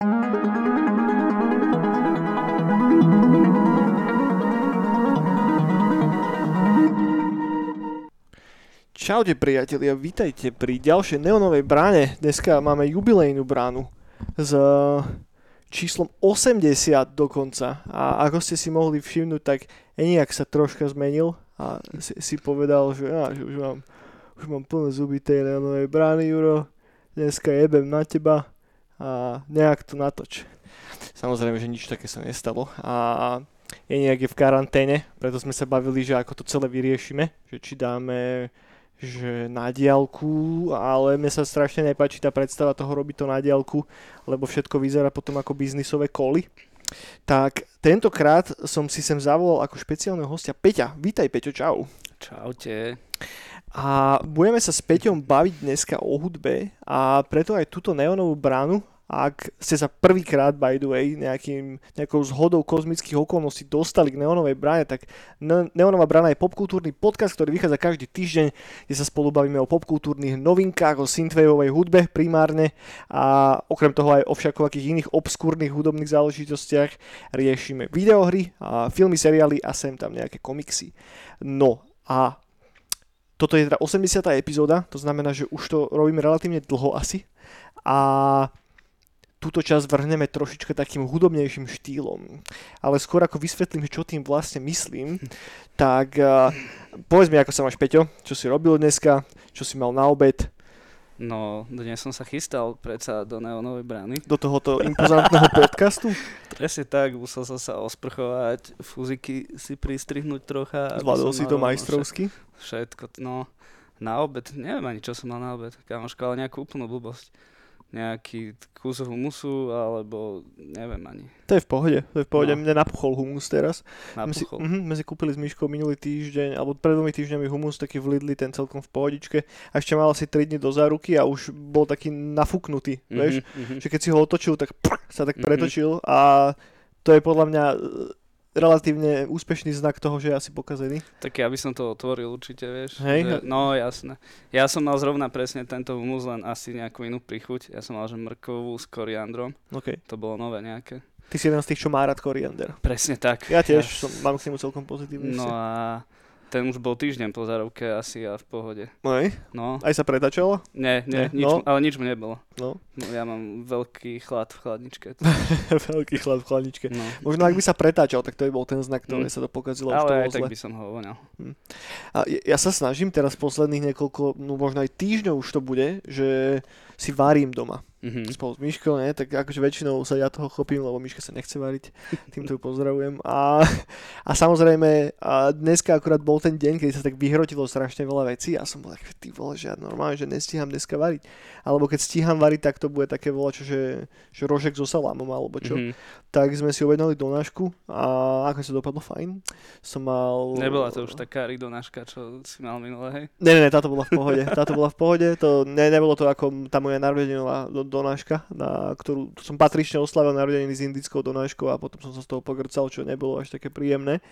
Čaute priatelia, vítajte pri ďalšej neonovej bráne. Dneska máme jubilejnú bránu s eh, číslom 80 dokonca. A ako ste si mohli všimnúť, tak Eniak sa troška zmenil a si, si povedal, že, á, že už, mám, už mám plné zuby tej neonovej brány, Juro. Dneska jebem na teba a nejak to natoč. Samozrejme, že nič také sa nestalo. A je v karanténe, preto sme sa bavili, že ako to celé vyriešime, že či dáme že na diálku, ale mne sa strašne nepáči tá predstava toho robiť to na diálku, lebo všetko vyzerá potom ako biznisové koly. Tak tentokrát som si sem zavolal ako špeciálneho hostia Peťa. Vítaj Peťo, čau. Čaute. A budeme sa s Peťom baviť dneska o hudbe a preto aj túto neonovú bránu ak ste sa prvýkrát, by the way, nejakým, nejakou zhodou kozmických okolností dostali k Neonovej bráne, tak Neonová brána je popkultúrny podcast, ktorý vychádza každý týždeň, kde sa spolu bavíme o popkultúrnych novinkách, o synthwaveovej hudbe primárne a okrem toho aj o všakovakých iných obskúrnych hudobných záležitostiach riešime videohry, a filmy, seriály a sem tam nejaké komiksy. No a toto je teda 80. epizóda, to znamená, že už to robíme relatívne dlho asi. A túto časť vrhneme trošička takým hudobnejším štýlom. Ale skôr ako vysvetlím, čo tým vlastne myslím, tak uh, povedz mi, ako sa máš, Peťo, čo si robil dneska, čo si mal na obed. No, dnes som sa chystal predsa do Neonovej brány. Do tohoto impozantného podcastu? Presne tak, musel som sa osprchovať, fúziky si pristrihnúť trocha. Zvládol si to majstrovsky? Všetko, no, na obed, neviem ani čo som mal na obed, kamoška, ale nejakú úplnú blbosť nejaký kus humusu, alebo neviem ani. To je v pohode, to je v pohode. No. Mne napuchol humus teraz. Napuchol. My si, uh-huh, my si kúpili s Myškou minulý týždeň, alebo pred dvomi týždňami humus taký v Lidli, ten celkom v pohodičke. A ešte mal asi 3 dní do záruky a už bol taký nafúknutý, uh-huh, vieš? Uh-huh. Že keď si ho otočil, tak prr, sa tak pretočil a to je podľa mňa relatívne úspešný znak toho, že je asi pokazený. Tak ja by som to otvoril určite, vieš. Hej? Že, no jasné. Ja som mal zrovna presne tento humus, len asi nejakú inú prichuť. Ja som mal, že mrkovú s koriandrom. Okay. To bolo nové nejaké. Ty si jeden z tých, čo má rád koriander. Presne tak. Ja tiež ja... som, mám k nemu celkom pozitívny. No a ten už bol týždeň po zárovke asi a v pohode. No, no. Aj sa pretačalo? Nie, nie, nie. Nič, no. ale nič mu nebolo. No. no. Ja mám veľký chlad v chladničke. veľký chlad v chladničke. No. Možno ak by sa pretáčal, tak to by bol ten znak, ktorý mm. sa to pokazilo. Ale aj tak by som ho voňal. Hm. A ja sa snažím teraz posledných niekoľko, no možno aj týždňov už to bude, že si varím doma mm-hmm. spolu s Myškou, ne? tak akože väčšinou sa ja toho chopím, lebo Myška sa nechce variť, týmto ju pozdravujem. A, a samozrejme, a dneska akurát bol ten deň, kedy sa tak vyhrotilo strašne veľa vecí a som bol tak, ty vole, že ja normálne, že nestíham dneska variť. Alebo keď stíham variť, tak to bude také čo, že, že rožek so salámom alebo čo. Mm-hmm. Tak sme si objednali donášku a ako sa dopadlo, fajn. Som mal... Nebola to už taká donáška, čo si mal minulé, hej? Ne, ne, ne, táto bola v pohode. Táto bola v pohode. To, ne, nebolo to ako tá moja narodeninová donáška, na ktorú som patrične oslavil narodeniny s indickou donáškou a potom som sa z toho pogrcal, čo nebolo až také príjemné.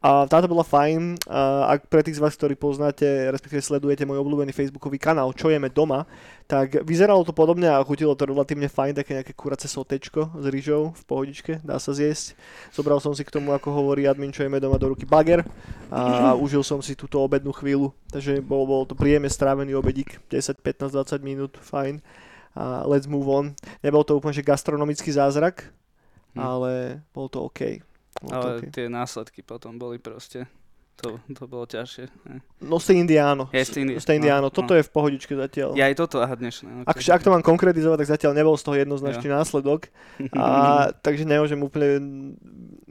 A táto bola fajn. A ak pre tých z vás, ktorí poznáte, respektíve sledujete môj obľúbený facebookový kanál Čo jeme doma, tak vyzeralo to podobne a chutilo to relatívne fajn, také nejaké kurace sotečko s rýžou v pohodičke, dá sa zjesť. Zobral som si k tomu, ako hovorí admin Čo jeme doma do ruky bager a, užil som si túto obednú chvíľu. Takže bol, bol to príjemne strávený obedík, 10, 15, 20 minút, fajn a let's move on. Nebol to úplne že gastronomický zázrak, hm. ale bol to OK. Bol ale to okay. tie následky potom boli proste to, to bolo ťažšie. Ne? No ste Indiáno. Je ste Indi- Indiáno. No, Toto no. je v pohodičke zatiaľ. Ja aj toto, aha, dnešné. Okay. Ak, ak to mám konkretizovať, tak zatiaľ nebol z toho jednoznačný ja. následok. A, takže nemôžem úplne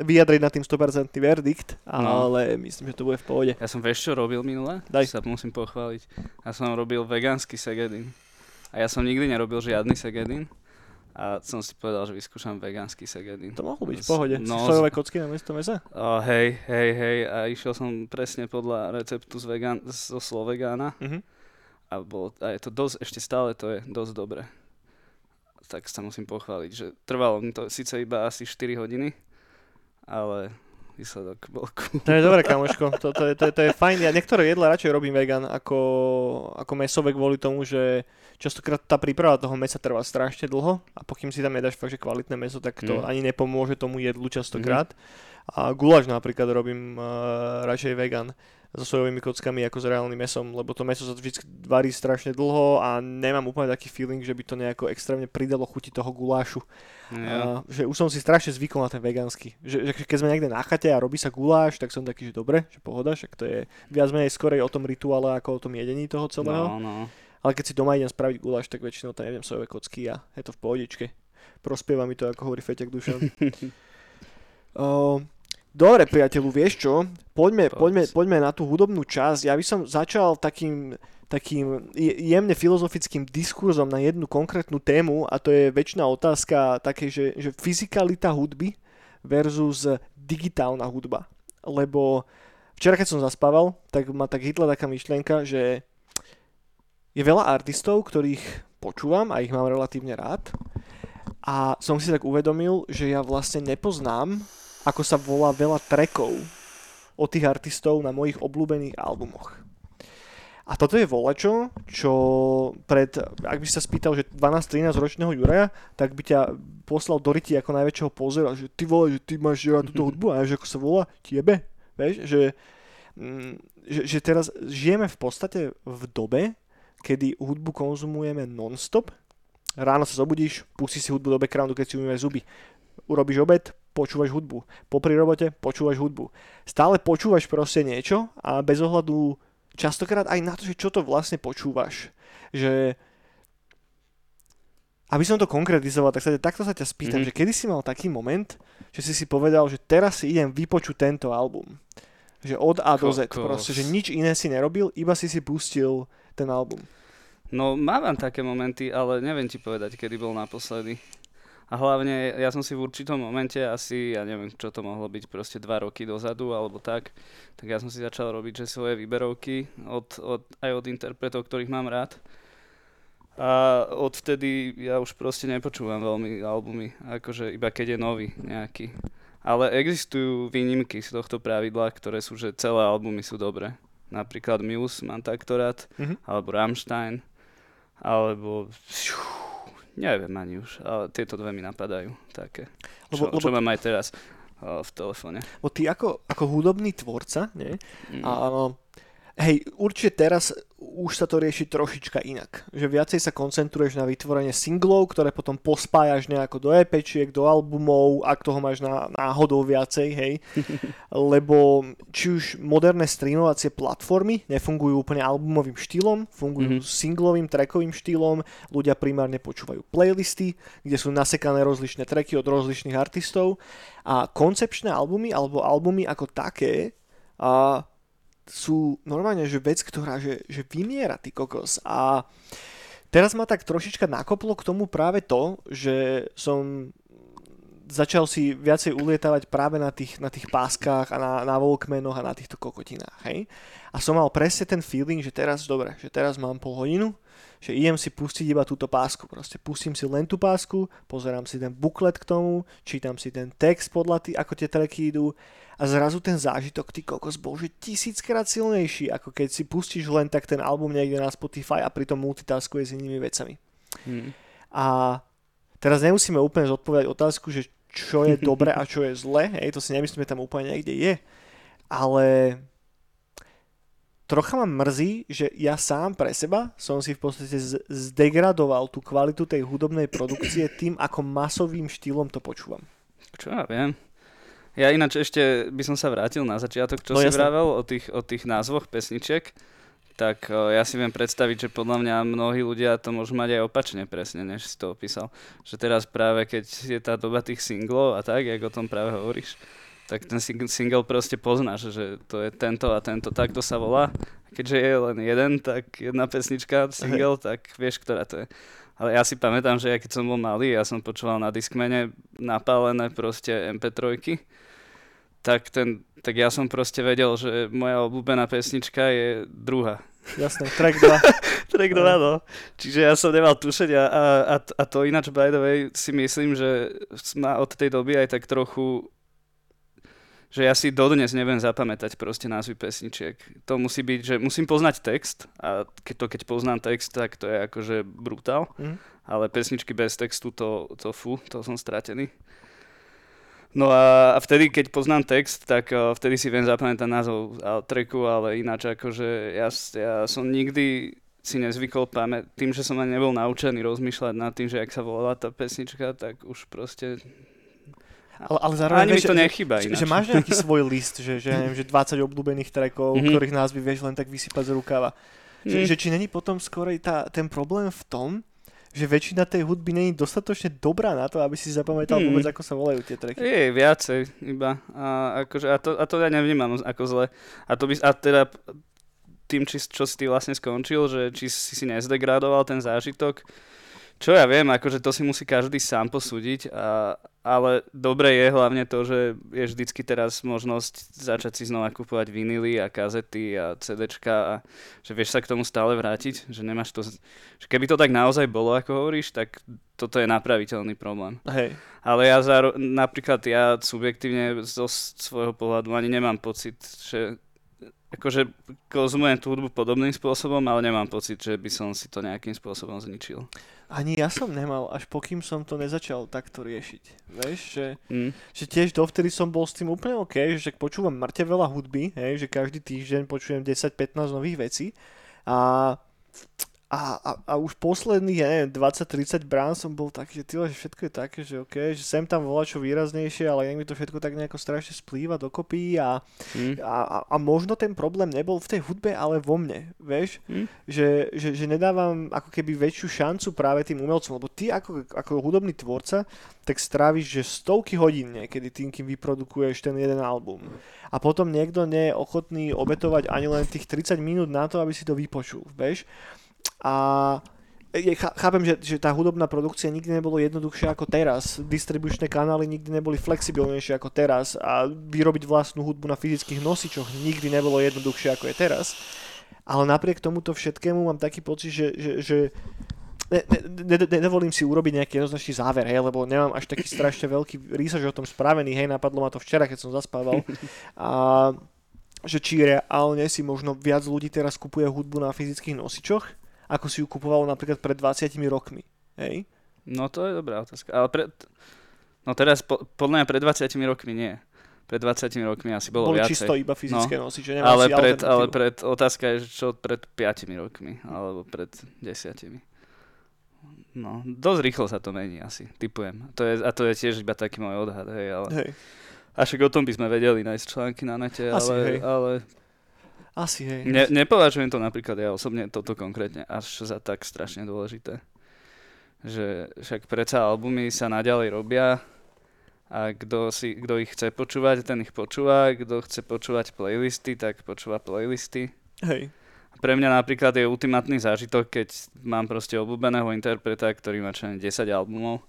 vyjadriť na tým 100% verdikt, no. ale myslím, že to bude v pohode. Ja som vieš, čo robil minule? Daj. Sa musím pochváliť. Ja som robil vegánsky segedin. A ja som nikdy nerobil žiadny segedin. A som si povedal, že vyskúšam vegánsky segedin. To mohlo byť v pohode. No, Sojové kocky na miesto mesa? Oh, hej, hej, hej. A išiel som presne podľa receptu z vegan, zo Slovegána. Uh-huh. A, bol, a je to dosť, ešte stále to je dosť dobre. Tak sa musím pochváliť, že trvalo mi to síce iba asi 4 hodiny, ale výsledok bol cool. To je dobré, kamoško. To, to, je, to, je, to je fajn. Ja niektoré jedla radšej robím vegan ako, ako mesové kvôli tomu, že častokrát tá príprava toho mesa trvá strašne dlho a pokým si tam nedáš fakt, že kvalitné meso, tak to Mm. ani nepomôže tomu jedlu častokrát. A guláš napríklad robím uh, radšej vegan so sojovými kockami ako s reálnym mesom, lebo to meso sa vždy varí strašne dlho a nemám úplne taký feeling, že by to nejako extrémne pridalo chuti toho gulášu. Ja. A, že už som si strašne zvykol na ten vegánsky. Že, že keď sme niekde na chate a robí sa guláš, tak som taký, že dobre, že pohoda, však to je viac menej skorej o tom rituále ako o tom jedení toho celého. No, no. Ale keď si doma idem spraviť guláš, tak väčšinou tam jedem sojové kocky a je to v pohodičke. Prospieva mi to, ako hovorí Feťak Dušan. o, dobre, priateľu, vieš čo? Poďme, poďme, poďme na tú hudobnú časť. Ja by som začal takým, takým je- jemne filozofickým diskurzom na jednu konkrétnu tému a to je väčšiná otázka také, že, že fyzikalita hudby versus digitálna hudba. Lebo včera, keď som zaspával, tak ma tak hitla taká myšlienka, že je veľa artistov, ktorých počúvam a ich mám relatívne rád. A som si tak uvedomil, že ja vlastne nepoznám, ako sa volá veľa trackov od tých artistov na mojich obľúbených albumoch. A toto je volačo, čo pred, ak by sa spýtal, že 12-13 ročného Juraja, tak by ťa poslal do ryti ako najväčšieho pozera, že ty vole, že ty máš rád túto hudbu a že ako sa volá, tiebe, vieš, že, mm, že, že teraz žijeme v podstate v dobe, kedy hudbu konzumujeme non-stop. Ráno sa zobudíš, pustíš si hudbu do backgroundu, keď si umývaš zuby. Urobíš obed, počúvaš hudbu. Popri robote, počúvaš hudbu. Stále počúvaš proste niečo a bez ohľadu častokrát aj na to, že čo to vlastne počúvaš. Že aby som to konkretizoval, tak sa ťa- takto sa ťa spýtam, Mhm. že kedy si mal taký moment, že si si povedal, že teraz si idem vypočuť tento album. Že od A do Z. Kokos. Proste, že nič iné si nerobil, iba si si pustil ten album. No mávam také momenty, ale neviem ti povedať, kedy bol naposledy. A hlavne ja som si v určitom momente asi, ja neviem, čo to mohlo byť, proste dva roky dozadu alebo tak, tak ja som si začal robiť, že svoje výberovky od, od, aj od interpretov, ktorých mám rád. A odvtedy ja už proste nepočúvam veľmi albumy, akože iba keď je nový nejaký. Ale existujú výnimky z tohto pravidla, ktoré sú, že celé albumy sú dobré. Napríklad Muse mám takto rád, Mhm. alebo Rammstein, alebo neviem ani už, ale tieto dve mi napadajú také, čo, Lebo- čo mám aj teraz o, v telefóne. Bo ty ako, ako hudobný tvorca, nie? Mm. A, hej, určite teraz už sa to rieši trošička inak. Že viacej sa koncentruješ na vytvorenie singlov, ktoré potom pospájaš nejako do EPčiek, do albumov, ak toho máš na, náhodou viacej, hej. Lebo či už moderné streamovacie platformy nefungujú úplne albumovým štýlom, fungujú Mhm. singlovým, trackovým štýlom, ľudia primárne počúvajú playlisty, kde sú nasekané rozličné tracky od rozličných artistov a koncepčné albumy alebo albumy ako také a sú normálne, že vec, ktorá že, že vymiera, ty kokos. A teraz ma tak trošička nakoplo k tomu práve to, že som začal si viacej ulietavať práve na tých, na tých páskach a na, na Walkmanoch a na týchto kokotinách, hej. A som mal presne ten feeling, že teraz, dobre, že teraz mám pol hodinu, že idem si pustiť iba túto pásku. Proste pustím si len tú pásku, pozerám si ten buklet k tomu, čítam si ten text podľa tý, ako tie tracky idú a zrazu ten zážitok, ty kokos, bol že tisíckrát silnejší, ako keď si pustíš len tak ten album niekde na Spotify a pritom multitaskuje s inými vecami. Mm. A teraz nemusíme úplne zodpovedať otázku, že čo je dobre a čo je zle, hej, to si nemyslíme tam úplne niekde je, ale trocha ma mrzí, že ja sám pre seba som si v podstate zdegradoval tú kvalitu tej hudobnej produkcie tým, ako masovým štýlom to počúvam. Čo ja viem. Ja ináč ešte by som sa vrátil na začiatok, čo No si jasné. vravel o tých, o tých názvoch pesničiek. Tak o, ja si viem predstaviť, že podľa mňa mnohí ľudia to môžu mať aj opačne presne, než si to opísal. Že teraz práve keď je tá doba tých singlov a tak, jak o tom práve hovoríš, tak ten sing- single proste poznáš, že to je tento a tento, takto sa volá. Keďže je len jeden, tak jedna pesnička, single, tak vieš, ktorá to je. Ale ja si pamätám, že ja keď som bol malý, ja som počúval na Discmane napálené proste MP3, tak, ten, tak ja som proste vedel, že moja obľúbená pesnička je druhá. Jasné, track 2. Track 2, no. Čiže ja som nemal tušeť a, a, a, a to ináč, by the way, si myslím, že ma od tej doby aj tak trochu že ja si dodnes neviem zapamätať proste názvy pesničiek. To musí byť, že musím poznať text a keď to keď poznám text, tak to je akože brutál. Mm. Ale pesničky bez textu, to, to fú, to som stratený. No a, a vtedy, keď poznám text, tak uh, vtedy si viem zapamätať názov uh, tracku, ale ináč akože ja, ja som nikdy si nezvykol pamäť, tým, že som ani nebol naučený rozmýšľať nad tým, že ak sa volala tá pesnička, tak už proste ale, ale zároveň Ani vieš, mi to že, nechýba že, že, máš nejaký svoj list, že, že, neviem, že 20 obľúbených trackov, mm-hmm. ktorých názvy vieš len tak vysypať z rukáva. Že, mm. že či není potom skôr tá, ten problém v tom, že väčšina tej hudby není dostatočne dobrá na to, aby si zapamätal mm. vôbec, ako sa volajú tie tracky. Je, viacej iba. A, akože, a, to, a to ja nevnímam ako zle. A, to by, a teda tým, či, čo si ty vlastne skončil, že či si si nezdegradoval ten zážitok, čo ja viem, akože to si musí každý sám posúdiť, a, ale dobre je hlavne to, že je vždycky teraz možnosť začať si znova kupovať vinily a kazety a CDčka a že vieš sa k tomu stále vrátiť, že nemáš to... Že keby to tak naozaj bolo, ako hovoríš, tak toto je napraviteľný problém. Hej. Ale ja záro... napríklad ja subjektívne zo svojho pohľadu ani nemám pocit, že akože konzumujem tú hudbu podobným spôsobom, ale nemám pocit, že by som si to nejakým spôsobom zničil. Ani ja som nemal, až pokým som to nezačal takto riešiť. Vieš, že, mm. že tiež dovtedy som bol s tým úplne OK, že počúvam mŕte veľa hudby, hej, že každý týždeň počujem 10-15 nových vecí a a, a, a už posledných, ja neviem, 20-30 brán som bol taký, že tyhle, že všetko je také, že OK, že sem tam volá čo výraznejšie, ale mi to všetko tak nejako strašne splýva dokopy a, mm. a, a, a možno ten problém nebol v tej hudbe, ale vo mne, vieš, mm. že, že, že nedávam ako keby väčšiu šancu práve tým umelcom, lebo ty ako, ako hudobný tvorca, tak stráviš, že stovky hodín niekedy tým, kým vyprodukuješ ten jeden album. A potom niekto nie je ochotný obetovať ani len tých 30 minút na to, aby si to vypočul, vieš. A je, chápem, že, že tá hudobná produkcia nikdy nebolo jednoduchšia ako teraz. Distribučné kanály nikdy neboli flexibilnejšie ako teraz a vyrobiť vlastnú hudbu na fyzických nosičoch nikdy nebolo jednoduchšie ako je teraz. Ale napriek tomuto všetkému mám taký pocit, že, že, že ne, ne, ne, nevolím si urobiť nejaký jednoznačný záver, hej, lebo nemám až taký strašne veľký research o tom spravený, hej, napadlo ma to včera, keď som zaspával. A že či reálne si možno viac ľudí teraz kupuje hudbu na fyzických nosičoch, ako si ju kupovalo napríklad pred 20 rokmi. Hej? No to je dobrá otázka. Ale pred, no teraz po, podľa mňa pred 20 rokmi nie. Pred 20 rokmi asi bolo Boli viacej. čisto iba fyzické no. nosiče, ale pred, ale pred, otázka je, čo pred 5 rokmi, alebo pred 10. No, dosť rýchlo sa to mení asi, typujem. To je, a to je tiež iba taký môj odhad, hej, ale... Hej. A však o tom by sme vedeli nájsť články na nete, asi, ale, hej. ale asi, hej. Ne, nepovažujem to napríklad ja osobne toto konkrétne až za tak strašne dôležité. Že však predsa albumy sa naďalej robia a kto, si, kto ich chce počúvať, ten ich počúva. Kto chce počúvať playlisty, tak počúva playlisty. Hej. Pre mňa napríklad je ultimátny zážitok, keď mám proste obľúbeného interpreta, ktorý má čo 10 albumov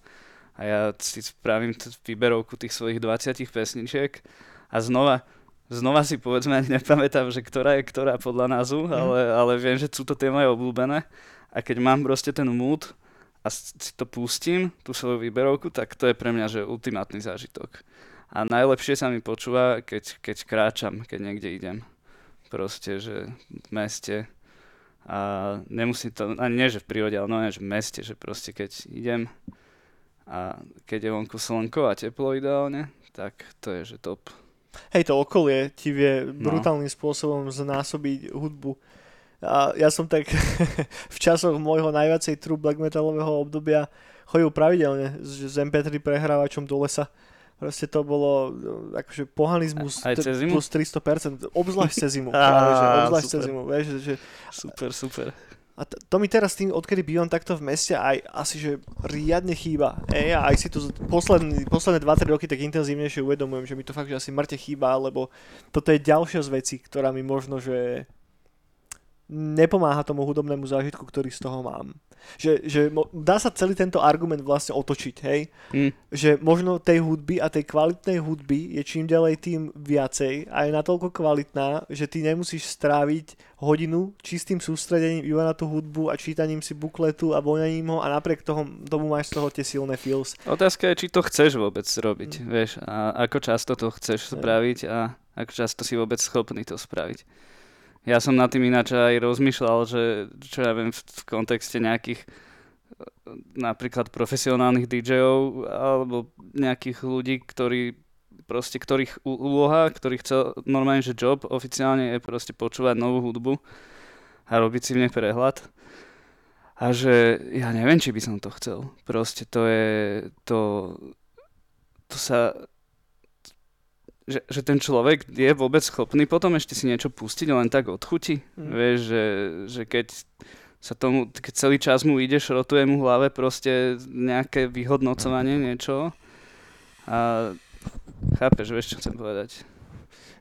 a ja si spravím t- výberovku tých svojich 20 pesničiek a znova znova si povedzme ani nepamätám, že ktorá je ktorá podľa názvu, mm. ale, ale viem, že sú to tie moje obľúbené a keď mám proste ten mood a si to pustím, tú svoju výberovku, tak to je pre mňa že ultimátny zážitok. A najlepšie sa mi počúva, keď, keď kráčam, keď niekde idem. Proste, že v meste a nemusí to, ani nie, že v prírode, ale no, že v meste, že proste keď idem a keď je vonku slnko a teplo ideálne, tak to je, že top. Hej, to okolie ti vie no. brutálnym spôsobom znásobiť hudbu. A ja som tak v časoch môjho najviacej true black metalového obdobia chodil pravidelne s, s MP3 prehrávačom do lesa. Proste to bolo no, akože pohanizmus Aj cez zimu? plus 300%, obzvlášť cez zimu. práve, že, obzvlášť cez zimu, vieš, že... Super, super. A t- to mi teraz tým, odkedy bývam takto v meste, aj asi, že riadne chýba. Ej, a aj si to posledný, posledné 2-3 roky tak intenzívnejšie uvedomujem, že mi to fakt že asi mŕte chýba, lebo toto je ďalšia z vecí, ktorá mi možno, že nepomáha tomu hudobnému zážitku, ktorý z toho mám. Že, že dá sa celý tento argument vlastne otočiť, hej? Hm. Že možno tej hudby a tej kvalitnej hudby je čím ďalej tým viacej a je natoľko kvalitná, že ty nemusíš stráviť hodinu čistým sústredením iba na tú hudbu a čítaním si bukletu a voňaním ho a napriek toho, tomu máš z toho tie silné feels. Otázka je, či to chceš vôbec robiť, vieš, a ako často to chceš spraviť a ako často si vôbec schopný to spraviť. Ja som nad tým ináč aj rozmýšľal, že čo ja viem v, v kontexte nejakých e, napríklad profesionálnych DJov alebo nejakých ľudí, ktorí proste ktorých úloha, ktorý chcel normálne, že job oficiálne je proste počúvať novú hudbu a robiť si v nej prehľad. A že ja neviem, či by som to chcel. Proste to je, to, to sa, že, že ten človek je vôbec schopný potom ešte si niečo pustiť len tak od chuti. Mm. Vieš, že, že keď sa tomu, keď celý čas mu ide, šrotuje mu v hlave proste nejaké vyhodnocovanie niečo a chápeš, vieš, čo chcem povedať.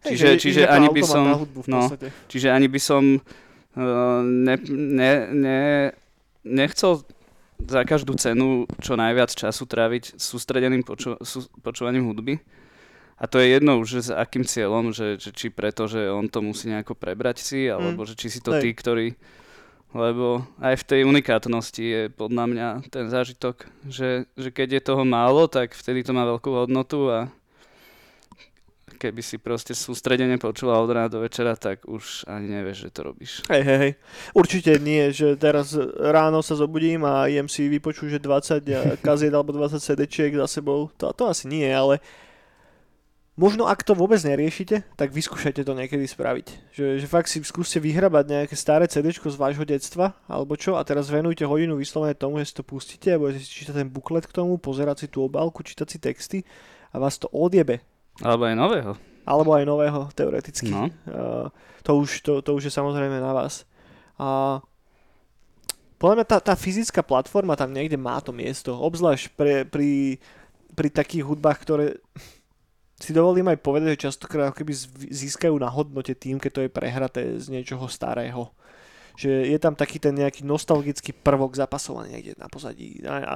Hej, Čiže- že čiže ide to ani by som- no. Čiže ani by som uh, ne, ne, ne, nechcel za každú cenu čo najviac času tráviť sústredeným poču, sú, počúvaním hudby. A to je jedno už, že s akým cieľom, že, že či preto, že on to musí nejako prebrať si, alebo že či si to Hej. tí, ktorí... Lebo aj v tej unikátnosti je podľa mňa ten zážitok, že, že keď je toho málo, tak vtedy to má veľkú hodnotu a keby si proste sústredene počúval od rána do večera, tak už ani nevieš, že to robíš. Hej, hej, hej. Určite nie, že teraz ráno sa zobudím a jem si vypočuť, že 20 kaziet alebo 20 CD-čiek za sebou. To, to asi nie, ale možno ak to vôbec neriešite, tak vyskúšajte to niekedy spraviť. Že, že fakt si skúste vyhrabať nejaké staré CD z vášho detstva, alebo čo, a teraz venujte hodinu vyslovene tomu, že si to pustíte a budete si čítať ten buklet k tomu, pozerať si tú obálku, čítať si texty a vás to odjebe. Alebo aj nového. Alebo aj nového, teoreticky. No. Uh, to, už, to, to už je samozrejme na vás. A podľa mňa tá, tá fyzická platforma tam niekde má to miesto, obzvlášť pre, pri, pri takých hudbách, ktoré si dovolím aj povedať, že častokrát keby získajú na hodnote tým, keď to je prehraté z niečoho starého. Že je tam taký ten nejaký nostalgický prvok zapasovaný niekde na pozadí. A, a,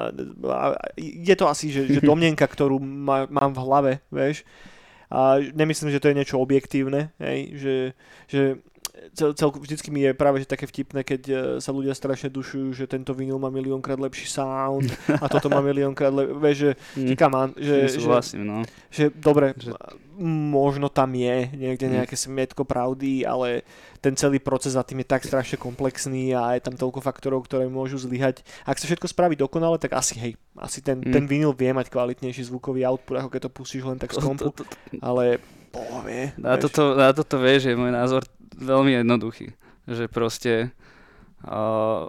a, je to asi, že, že domnenka, ktorú má, mám v hlave, vieš. A nemyslím, že to je niečo objektívne, hej, že, že cel, cel, vždycky mi je práve že také vtipné, keď e, sa ľudia strašne dušujú, že tento vinyl má miliónkrát lepší sound a toto má miliónkrát lepší, vieš, že, come on, že, že, Nesúhlasím, no. že dobre, Že- možno tam je niekde Mm. nejaké smietko pravdy, ale ten celý proces za tým je tak strašne komplexný a je tam toľko faktorov, ktoré môžu zlyhať. Ak sa všetko spraví dokonale, tak asi hej, asi ten, Mm. ten vinyl vie mať kvalitnejší zvukový output, ako keď to pustíš len tak z kompu, ale Boha vie. Na toto, na toto vieš, je môj názor veľmi jednoduchý. Že proste uh,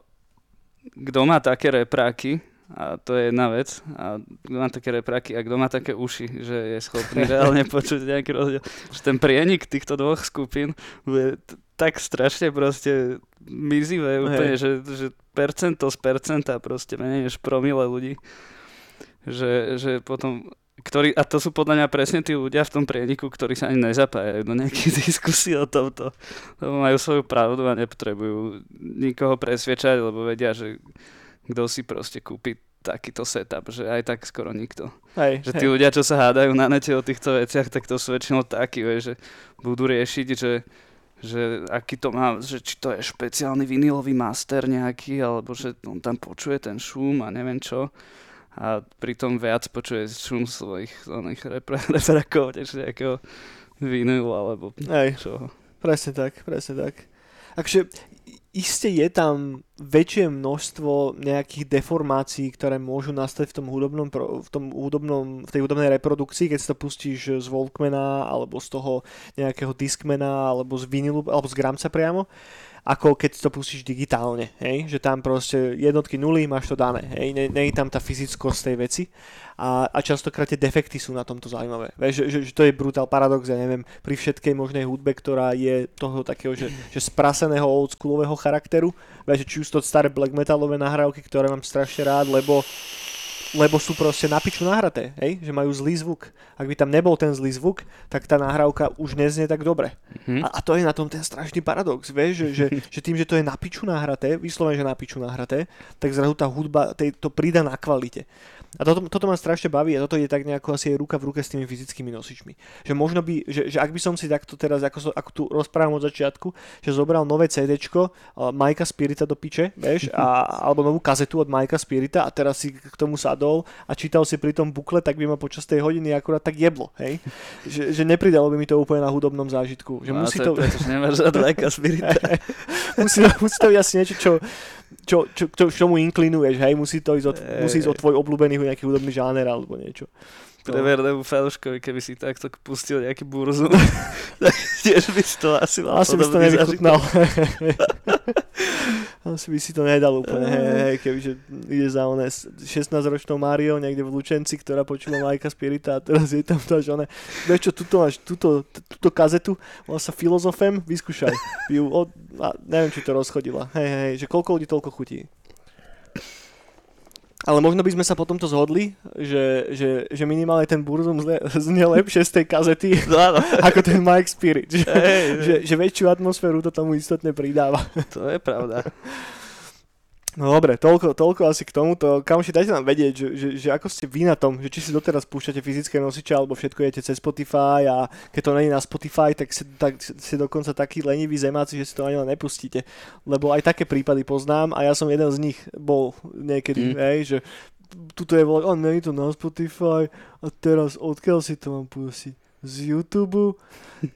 kto má také repráky, a to je jedna vec, a kto má také repráky a kto má také uši, že je schopný reálne počuť nejaký rozdiel. Že ten prienik týchto dvoch skupín bude t- tak strašne proste mizivé úplne, že, že percento z percenta proste menej než promile ľudí. Že, že potom ktorí, a to sú podľa mňa presne tí ľudia v tom prieniku, ktorí sa ani nezapájajú do nejakých diskusí o tomto. Lebo majú svoju pravdu a nepotrebujú nikoho presviečať, lebo vedia, že kto si proste kúpi takýto setup, že aj tak skoro nikto. Hej, Že hej. tí ľudia, čo sa hádajú na nete o týchto veciach, tak to sú väčšinou takí, že budú riešiť, že, že aký to má, že či to je špeciálny vinilový master nejaký, alebo že on tam počuje ten šum a neviem čo. A pritom viac počuje šum svojich oných repre- reprakov, než nejakého vinilu alebo Hej. čoho. Presne tak, presne tak. Takže iste je tam väčšie množstvo nejakých deformácií, ktoré môžu nastať v tom hudobnom, v, tom hudobnom, v tej hudobnej reprodukcii, keď si to pustíš z Walkmana, alebo z toho nejakého Discmana, alebo z vinilu, alebo z Gramca priamo ako keď to pustíš digitálne, hej? že tam proste jednotky nuly máš to dané, hej? Ne, nie je tam tá fyzickosť tej veci a, a častokrát tie defekty sú na tomto zaujímavé. Vieš, že, že, že to je brutál paradox, ja neviem, pri všetkej možnej hudbe, ktorá je toho takého, že, že spraseného oldschoolového charakteru, vieš, že či už to staré black metalové nahrávky, ktoré mám strašne rád, lebo lebo sú proste na piču nahraté, hej? že majú zlý zvuk. Ak by tam nebol ten zlý zvuk, tak tá nahrávka už neznie tak dobre. Hm? A, a to je na tom ten strašný paradox, vieš, že, že, že tým, že to je na piču nahraté, vyslovene, že na piču nahraté, tak zrazu tá hudba tej, to prída na kvalite. A toto, toto ma strašne baví a toto je tak nejako asi ruka v ruke s tými fyzickými nosičmi. Že možno by, že, že ak by som si takto teraz, ako, so, ako tu rozprávam od začiatku, že zobral nové CD, uh, Majka Spirita do piče, vieš, a, alebo novú kazetu od Majka Spirita a teraz si k tomu sadol a čítal si pri tom bukle, tak by ma počas tej hodiny akurát tak jeblo, hej. Že, že nepridalo by mi to úplne na hudobnom zážitku. Že No, musí to, to, pretože nemáš rád Majka Spirita. musí, musí to byť asi niečo, čo, čo, čo, čo, čomu inklinuješ, hej, musí to ísť od, Ej. musí ísť od tvoj obľúbený nejaký hudobný žáner alebo niečo. Prevernému fanúškovi, keby si takto pustil nejaký burzum, tak tiež by si to asi mal Asi by si to nevychutnal. Asi by si to nedal úplne, hej, hej, kebyže ide za one 16-ročnou Máriou niekde v Lučenci, ktorá počúva Majka Spirita a teraz je tam to, že one, vieš čo, tuto máš, túto, t- túto kazetu, volá sa Filozofem, vyskúšaj. Ju od, a neviem, či to rozchodila. Hej, hej, že koľko ľudí, toľko chutí. Ale možno by sme sa potom to zhodli, že, že, že minimálne ten Burzum znie lepšie z tej kazety, No áno, ako ten Mike Spirit. Že, Hej, že, že väčšiu atmosféru to tomu istotne pridáva. to je pravda. No dobre, toľko, toľko asi k tomuto. Kamoši, dajte nám vedieť, že, že, že ako ste vy na tom, že či si doteraz púšťate fyzické nosiče, alebo všetko jete cez Spotify a keď to není na Spotify, tak si, tak si dokonca takí leniví zemáci, že si to ani len nepustíte. Lebo aj také prípady poznám a ja som jeden z nich bol niekedy, Mm. hej, že tuto je volať, a není to na Spotify a teraz odkiaľ si to mám pustiť? Z YouTube?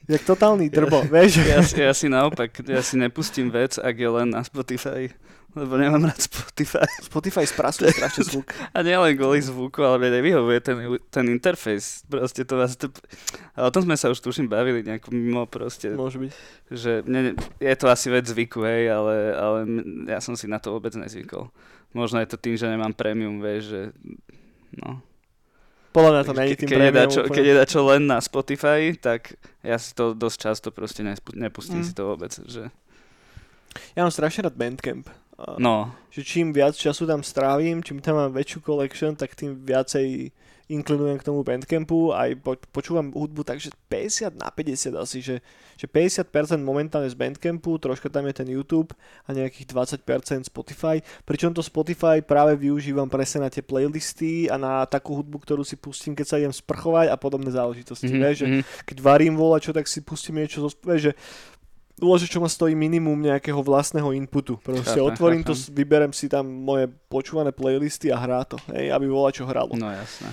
Jak totálny drbo, vieš? Ja, si- ja si naopak, ja si nepustím vec, ak je len na Spotify, lebo nemám rád Spotify. Spotify sprasuje strašne zvuk. A nielen kvôli zvuku, ale mne nevyhovuje ten, ten interfejs. Proste to vás... To, a o tom sme sa už tuším bavili nejako mimo proste, Môže byť. že mne, je to asi vec zvyku, hej, ale, ale ja som si na to vôbec nezvykol. Možno je to tým, že nemám premium, vieš, že no. Podľa mňa to není tým keď, je dačo, keď je dačo len na Spotify, tak ja si to dosť často proste nepustím Mm. si to vôbec, že Ja mám strašne rád Bandcamp. A, no, Že čím viac času tam strávim, čím tam mám väčšiu collection, tak tým viacej inklinujem k tomu Bandcampu. Aj po, počúvam hudbu takže 50 na 50 asi, že, že 50% momentálne z Bandcampu, troška tam je ten YouTube a nejakých 20% Spotify. Pričom to Spotify práve využívam presne na tie playlisty a na takú hudbu, ktorú si pustím, keď sa idem sprchovať a podobné záležitosti. Mhm, Mm-hmm. Vieš, že mhm. keď varím volačo, tak si pustím niečo zo vieš, že Dôležité, čo ma stojí minimum nejakého vlastného inputu. Proste Chápem, otvorím to, chápem. vyberem si tam moje počúvané playlisty a hrá to, hej, aby bola čo hralo. no jasné.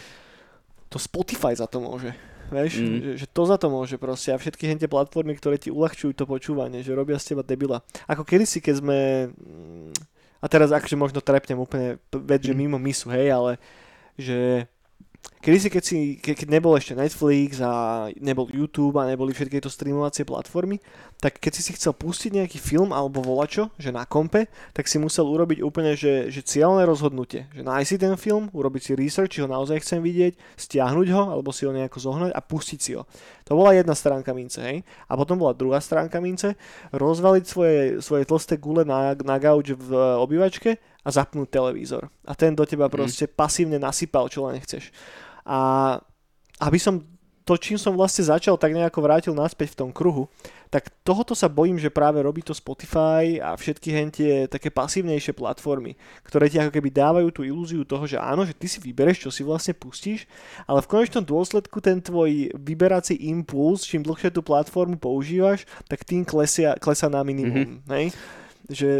To Spotify za to môže. Vieš, Mm. že, že to za to môže proste a všetky hentie platformy, ktoré ti uľahčujú to počúvanie, že robia z teba debila. Ako kedysi, keď sme... mm, A teraz akože možno trepnem úplne vec, že Mm. mimo misu, hej, ale že kedysi, keď, si, ke, keď nebol ešte Netflix a nebol YouTube a neboli všetky tieto streamovacie platformy, tak keď si si chcel pustiť nejaký film alebo volačo, že na kompe, tak si musel urobiť úplne, že, že cieľné rozhodnutie. Že nájsť si ten film, urobiť si research, či ho naozaj chcem vidieť, stiahnuť ho alebo si ho nejako zohnať a pustiť si ho. To bola jedna stránka mince, hej. A potom bola druhá stránka mince, rozvaliť svoje, svoje tlsté gule na, na gauč v e, obývačke a zapnúť televízor. A ten do teba proste pasívne nasypal, čo len chceš. A aby som to, čím som vlastne začal, tak nejako vrátil naspäť v tom kruhu, tak tohoto sa bojím, že práve robí to Spotify a všetky hentie také pasívnejšie platformy, ktoré ti ako keby dávajú tú ilúziu toho, že áno, že ty si vybereš, čo si vlastne pustíš, ale v konečnom dôsledku ten tvoj vyberací impuls, čím dlhšie tú platformu používaš, tak tým klesia, klesá na minimum. Mm-hmm. Hej? Že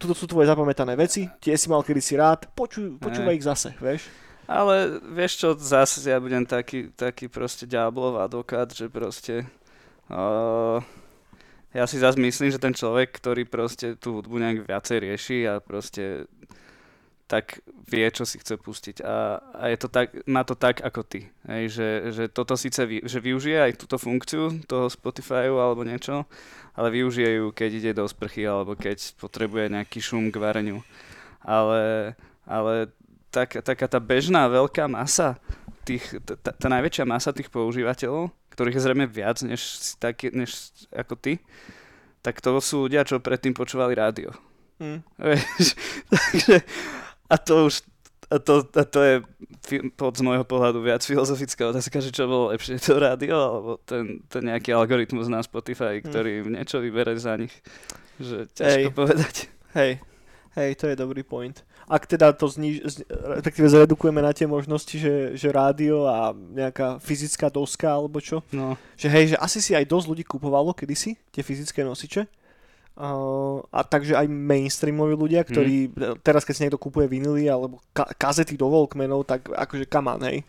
toto sú tvoje zapamätané veci, tie si mal kedy si rád, počuj, počúvaj ich zase, vieš? Ale vieš čo, zase ja budem taký, taký proste diablov advokát, že proste uh, ja si zase myslím, že ten človek, ktorý proste tú hudbu nejak viacej rieši a proste tak vie, čo si chce pustiť. A, a je to tak, má to tak ako ty. Hej, že, že toto síce vy, že využije aj túto funkciu toho Spotifyu alebo niečo, ale využije ju, keď ide do sprchy alebo keď potrebuje nejaký šum k vareniu. Ale, ale tak, taká tá bežná veľká masa, tých, tá, tá- najväčšia masa tých používateľov, ktorých je zrejme viac než, si taký, než ako ty, tak to sú ľudia, čo predtým počúvali rádio. Vieš, takže, a to už, A to, a to je pod z môjho pohľadu viac filozofická otázka, že čo bolo lepšie, to rádio alebo ten, ten nejaký algoritmus na Spotify, ktorý mm. niečo vybere za nich. Že ťažko Hej. povedať. Hej, hej, to je dobrý point. Ak teda to zniž, z, respektíve zredukujeme na tie možnosti, že, že rádio a nejaká fyzická doska alebo čo, No, že hej, že asi si aj dosť ľudí kupovalo kedysi tie fyzické nosiče. Uh, a takže aj mainstreamoví ľudia, ktorí Mhm. teraz keď si niekto kupuje vinily alebo ka- kazety do Walkmanov, tak akože on, hej.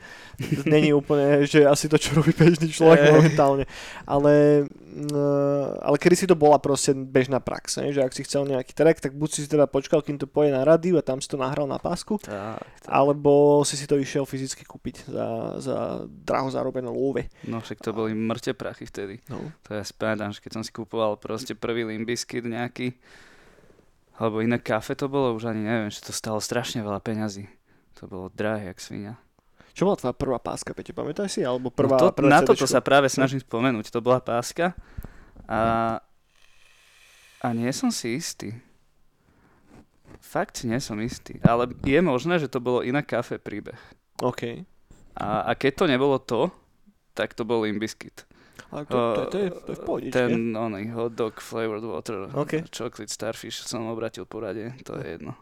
Není úplne, že asi to, čo robí bežný človek Hej. momentálne. Ale, uh, ale kedy si to bola proste bežná prax, hej, že ak si chcel nejaký track, tak buď si teda počkal, kým to poje na rádiu a tam si to nahral na pásku, tak, tak. alebo si si to išiel fyzicky kúpiť za, za draho zarobené love. no však to boli mŕte prachy vtedy. No. To ja spádam, že keď som si kupoval proste prvý Limbiskit nejaký, alebo iné kafe to bolo, už ani neviem, že to stalo strašne veľa peňazí. To bolo drahé, jak svinia. Čo bola tvoja prvá páska, Peťo, pamätáš si? Alebo prvá, no to, prvé na toto sa práve snažím spomenúť. To bola páska a, a nie som si istý. Fakt nie som istý. Ale je možné, že to bolo iná kafe príbeh. OK. A, a keď to nebolo to, tak to bol Limbiskit. Ale to, to, to, je, to je v pohodičke. Ten oný hot dog flavored water, OK. chocolate starfish som obratil porade, to je jedno.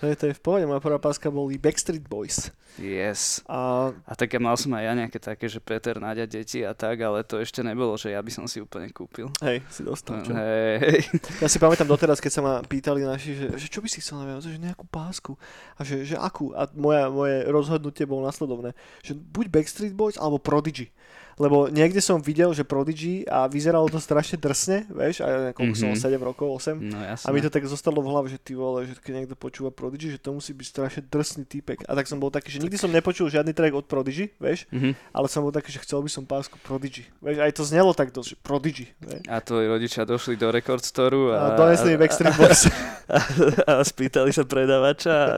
To je, to je v pohode. Moja prvá páska boli Backstreet Boys. Yes. A A tak ja mal som aj ja nejaké také, že Peter, Nadia, deti a tak, ale to ešte nebolo, že ja by som si úplne kúpil. hej, si dostal, čo? Hej, hej. Ja si pamätám doteraz, keď sa ma pýtali naši, že, že čo by si chcel, neviem, že nejakú pásku. A že, že akú? A moja, moje rozhodnutie bolo nasledovné. Že buď Backstreet Boys, alebo Prodigy. Lebo niekde som videl, že Prodigy a vyzeralo to strašne drsne, vieš, a ja koľko som mal, Mhm. 7 rokov, 8. No. A mi to tak zostalo v hlave, že ty vole, že keď niekto počúva Prodigy, že to musí byť strašne drsný týpek. A tak som bol taký, že nikdy som nepočul žiadny track od Prodigy, vieš, Mhm. ale som bol taký, že chcel by som pásku Prodigy. Vieš, aj to znelo takto, že Prodigy. Vieš. A tvoji rodičia došli do Record Store A a, donesli mi Backstreet Boys. a, a, spýtali sa predavača a,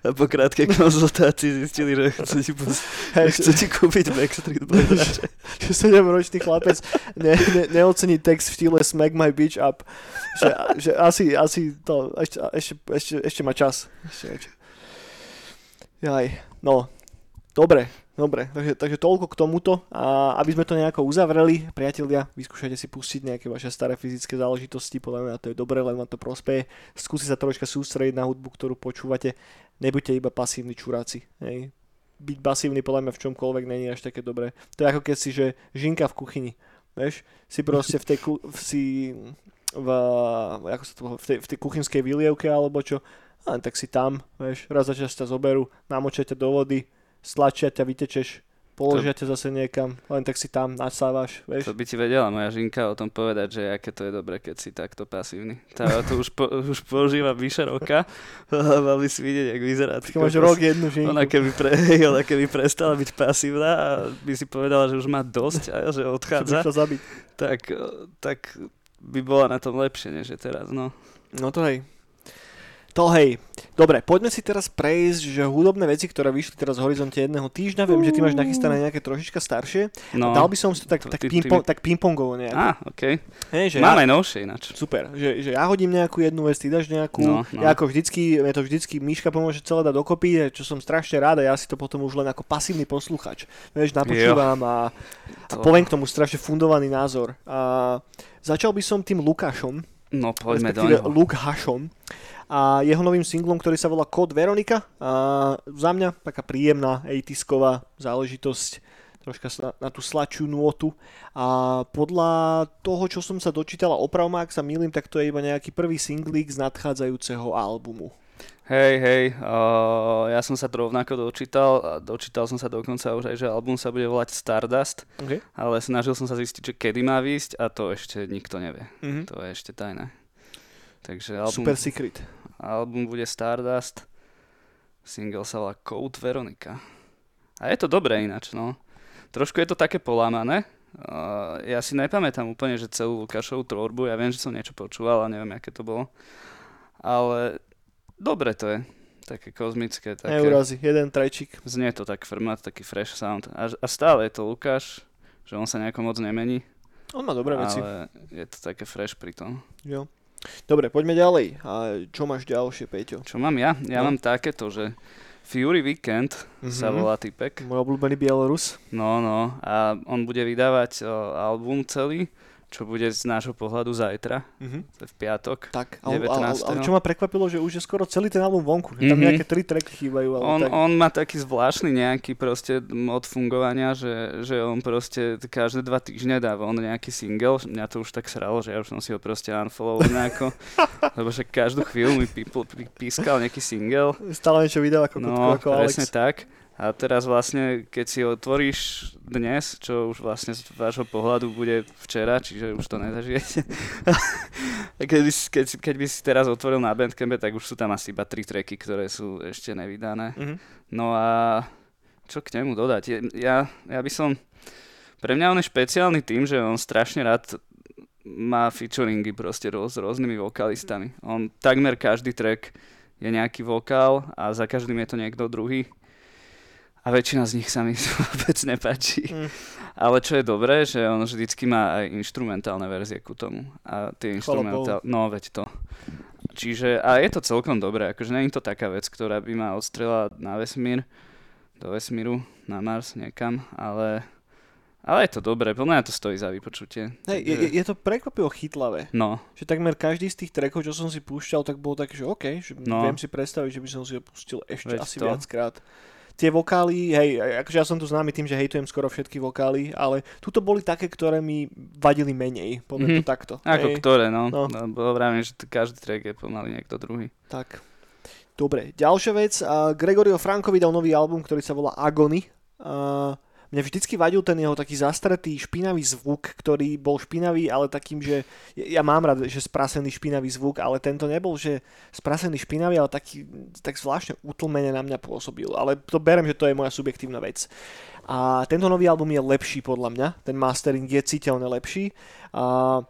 a po krátkej konzultácii zistili, že chcú ti, pos- Hej, chcú ti kúpiť Backstreet Boys. že 7-ročný chlapec ne, ne, neocení text v štýle Smack my bitch up. Že, že asi, asi to, ešte, ešte, ešte, ešte má čas. Ešte, ešte. Jaj, no, dobre, dobre, takže, takže toľko k tomuto a aby sme to nejako uzavreli, priatelia, vyskúšajte si pustiť nejaké vaše staré fyzické záležitosti, podľa mňa to je dobre, len vám to prospeje. Skúsi sa troška sústrediť na hudbu, ktorú počúvate, nebuďte iba pasívni čuráci, hej. Byť pasívny podľa mňa v čomkoľvek není až také dobré. To je ako keď si, že žinka v kuchyni, vieš, si proste v tej, ku, si v, ako sa to, v, tej, v tej kuchynskej výlievke alebo čo, a tak si tam, vieš, raz za čas ťa zoberú, namočia ťa do vody, stlačia ťa, vytečeš, položia ťa zase niekam, len tak si tam nasávaš, vieš. To by ti vedela moja žinka o tom povedať, že aké to je dobré, keď si takto pasívny. Tá to už, po, už používa vyše roka, mal by si vidieť, jak vyzerá. ty máš rok jednu žinku. Ona keby, pre, ona keby prestala byť pasívna a by si povedala, že už má dosť a že odchádza, zabiť. tak, tak by bola na tom lepšie, než je teraz. No. No to hej. To hej. Dobre, poďme si teraz prejsť, že hudobné veci, ktoré vyšli teraz v horizonte jedného týždňa, viem, že ty máš nachystané nejaké trošička staršie. No. Dal by som si to tak, tak, ty- pingpong, ty mi- tak pingpongovo nejak. Á, okej. Hej, že Mám ja, novšie ináč. super, že, že ja hodím nejakú jednu vec, ty dáš nejakú, No, no. ja ako vždycky, mne to vždycky Miška pomôže celé dať dokopy, čo som strašne rád a ja si to potom už len ako pasívny posluchač, vieš, napočúvam a, a To- poviem k tomu strašne fundovaný názor. A začal by som tým Lukášom, No poďme do neho. Luke Hashom a jeho novým singlom, ktorý sa volá Kód Veronika a za mňa taká príjemná 80 záležitosť troška na, na tú sladšiu nôtu a podľa toho, čo som sa dočítala opravom, ak sa milím, tak to je iba nejaký prvý singlík z nadchádzajúceho albumu. Hej, hej, uh, ja som sa to rovnako dočítal dočítal som sa dokonca už aj, že album sa bude volať Stardust, Okay. ale snažil som sa zistiť, že kedy má výjsť a to ešte nikto nevie. Mhm. To je ešte tajné. Takže album, Super secret. album bude Stardust, single sa volá Code Veronica. A je to dobré ináč, no. Trošku je to také polámané. Uh, ja si nepamätám úplne, že celú Lukášovú tvorbu, ja viem, že som niečo počúval a neviem, aké to bolo. Ale dobre to je. Také kozmické, také... Neurazy, jeden trajčík. Znie to tak formát, taký fresh sound. A, a stále je to Lukáš, že on sa nejako moc nemení, On má dobré veci. ale je to také fresh pri tom. Jo. Dobre, poďme ďalej. A čo máš ďalšie, Peťo? Čo mám ja? Ja No. mám takéto, že Fury Weekend sa Mhm. volá typek. Môj obľúbený Bielorus. No, no. A on bude vydávať o, album celý, čo bude z nášho pohľadu zajtra, Mhm. to je v piatok. Tak, ale, ale, ale, 19.. ale čo ma prekvapilo, že už je skoro celý ten album vonku. Že tam Mhm. nejaké tri tracky chýbajú. Ale On, tak... on má taký zvláštny nejaký proste mod fungovania, že, že on proste každé dva týždne dáva on nejaký single. Mňa to už tak sralo, že ja už som si ho proste unfollow nejako, lebo že každú chvíľu mi pí, pí, pískal nejaký single. Stále niečo vydáva ako, No, ako Alex. presne tak. A teraz vlastne, keď si otvoríš dnes, čo už vlastne z vášho pohľadu bude včera, čiže už to nezažijete. keď, by, si- keď, keď by si teraz otvoril na Bandcampe, tak už sú tam asi iba tri tracky, ktoré sú ešte nevydané. Mhm. No a čo k nemu dodať? Ja, ja by som... Pre mňa on je špeciálny tým, že on strašne rád má featuringy proste s rôznymi vokalistami. On takmer každý track je nejaký vokál a za každým je to niekto druhý. A väčšina z nich sa mi vôbec nepáči. Mm. Ale čo je dobré, že on vždycky má aj instrumentálne verzie ku tomu. A tie instrumentálne... No, veď to. Čiže, a je to celkom dobré, akože nie je to taká vec, ktorá by ma odstrela na vesmír, do vesmíru, na Mars, niekam, ale, ale je to dobré, podľa mňa to stojí za vypočutie. Hej, je, je, to prekvapivo chytlavé. No, Že takmer každý z tých trackov, čo som si púšťal, tak bolo také, že OK, že No. viem si predstaviť, že by som si ho pustil ešte Veď asi to. viackrát. Tie vokály, hej, akože ja som tu známy tým, že hejtujem skoro všetky vokály, ale tuto boli také, ktoré mi vadili menej, poviem Mhm. to takto. ako hej. ktoré, no. No. no. no vravím, že každý track je pomaly niekto druhý. Tak. Dobre, ďalšia vec. Gregorio Franco vydal nový album, ktorý sa volá Agony. A mne vždycky vadil ten jeho taký zastretý špinavý zvuk, ktorý bol špinavý, ale takým, že ja mám rád, že sprasený špinavý zvuk, ale tento nebol, že sprasený špinavý, ale taký, tak zvláštne utlmene na mňa pôsobil. Ale to berem, že to je moja subjektívna vec. A tento nový album je lepší podľa mňa, ten mastering je citeľne lepší. A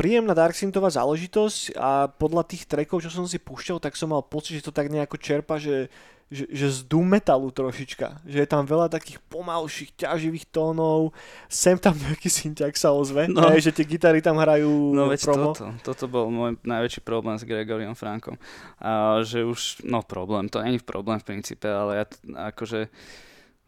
príjemná Darksynthová záležitosť a podľa tých trackov, čo som si púšťal, tak som mal pocit, že to tak nejako čerpa, že, že, že z doom metalu trošička. Že je tam veľa takých pomalších, ťaživých tónov, sem tam nejaký synťak sa ozve, No. no. že tie gitary tam hrajú No veď promo. toto, toto bol môj najväčší problém s Gregoriom Frankom. A že už, no problém, to není problém v princípe, ale ja akože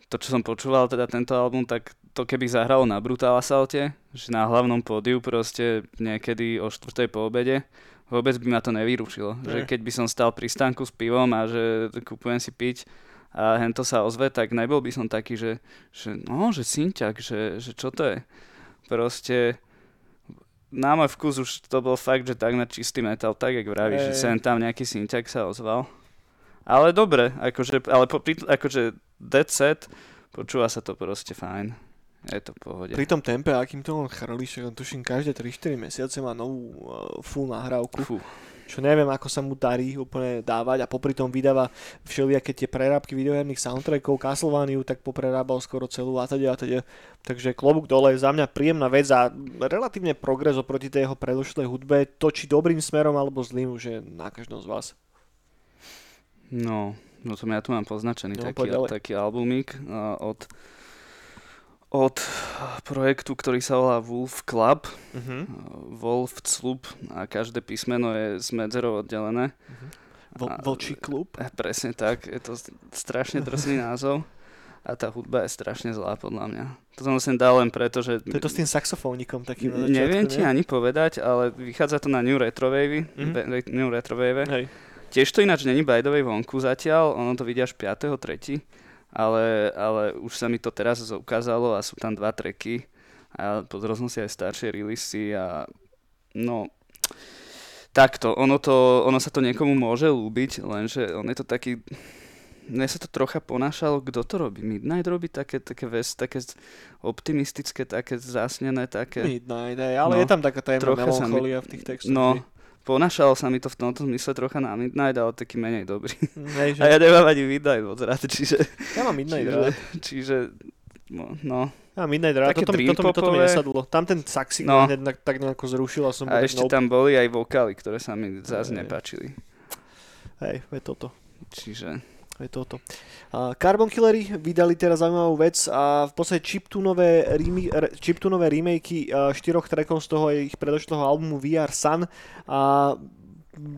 to, čo som počúval teda tento album, tak to keby zahralo na Brutal Assalte, že na hlavnom pódiu proste niekedy o 4. po obede, vôbec by ma to nevyrušilo. Že keď by som stal pri stánku s pivom a že kúpujem si piť a hento sa ozve, tak nebol by som taký, že, že no, že synťak, že, že čo to je. Proste na môj vkus už to bol fakt, že takmer čistý metal, tak jak vravíš, že sem tam nejaký synťak sa ozval. Ale dobre, akože, ale po, akože Dead Set, počúva sa to proste fajn. Je to pohode. Pri tom tempe, akým to on chrlí, že on tuším každé 3-4 mesiace má novú uh, full nahrávku. Fú. čo neviem, ako sa mu darí úplne dávať a popri tom vydáva všelijaké tie prerábky videoherných soundtrackov, Castlevania, tak poprerábal skoro celú a teda a teda. Takže klobúk dole, za mňa príjemná vec a relatívne progres oproti tej jeho predošlej hudbe, to či dobrým smerom alebo zlým už je na každom z vás. No, no to ja tu mám poznačený No, taký, taký albumík uh, od, od projektu, ktorý sa volá Wolf Club, Uh-huh. uh, Wolf Club a každé písmeno je z medzerov oddelené. Vo, A- vočí klub. Eh, Presne tak, je to strašne drsný názov a tá hudba je strašne zlá podľa mňa. To som sem dal len preto, že... To je to s tým saxofónikom takým na začiatku, Neviem ti nie? ani povedať, ale vychádza to na New Retrovave, Mhm. mm-hmm. New Retrovave. Hej. Tiež to ináč není by the way vonku zatiaľ, ono to vidia až 5.3., ale, ale už sa mi to teraz ukázalo a sú tam dva treky a pozrel som si aj staršie releasy a no takto, ono, to, ono sa to niekomu môže ľúbiť, lenže on je to taký mne sa to trocha ponášalo, kto to robí? Midnight robí také, také, ves, také optimistické, také zásnené, také... Midnight, ale No, je tam taká téma melancholia v tých textoch. No, hej. ponášalo sa mi to v tomto zmysle trocha na Midnight, ale taký menej dobrý. Hej, že... A ja nemám ani Midnight moc rád, čiže... Ja mám Midnight čiže, rád. čiže no, no. Midnight. Také Toto mi, toto, mi, toto mi nesadlo. Tam ten saxik No. tak, tak nejako zrušil a som A ešte nope. tam boli aj vokály, ktoré sa mi Hej. nepáčili. Hej, je toto. Čiže... Je toto. A Carbon Killery vydali teraz zaujímavú vec a v podstate chiptunové, remi- re- chiptunové remakey a štyroch trackov z toho ich predošlého albumu VR Sun a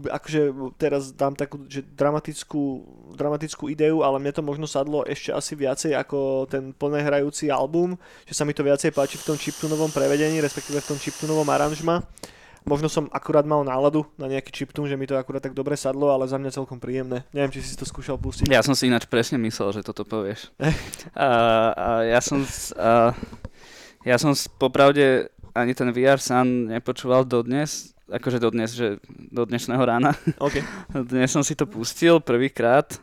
akože teraz dám takú že dramatickú, dramatickú ideu, ale mne to možno sadlo ešte asi viacej ako ten plne hrajúci album, že sa mi to viacej páči v tom chiptunovom prevedení, respektíve v tom chiptunovom aranžma. Možno som akurát mal náladu na nejaký chiptune, že mi to akurát tak dobre sadlo, ale za mňa celkom príjemné. Neviem, či si to skúšal pustiť. Ja som si ináč presne myslel, že toto povieš. a, a ja som... A, ja som popravde ani ten VR Sun nepočúval dodnes, akože dodnes, že do dnešného rána. Okay. Dnes som si to pustil prvýkrát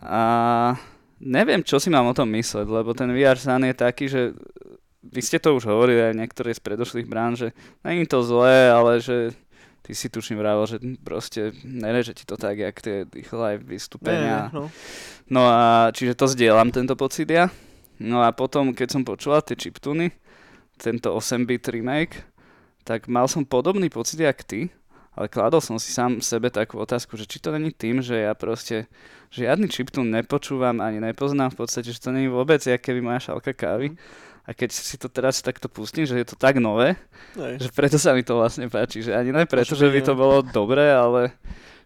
a neviem, čo si mám o tom mysleť, lebo ten VR Sun je taký, že vy ste to už hovorili aj niektoré z predošlých brán, že není to zlé, ale že ty si tuším vravel, že proste nereže ti to tak, jak tie ich live vystúpenia. no. no a čiže to zdieľam tento pocit ja. No a potom, keď som počúval tie chiptuny, tento 8-bit remake, tak mal som podobný pocit, jak ty, ale kladol som si sám sebe takú otázku, že či to není tým, že ja proste žiadny chiptune nepočúvam ani nepoznám v podstate, že to není vôbec, jak keby moja šálka kávy. Mm a keď si to teraz takto pustím, že je to tak nové, Nej. že preto sa mi to vlastne páči. Že ani ne preto, že by to bolo dobré, ale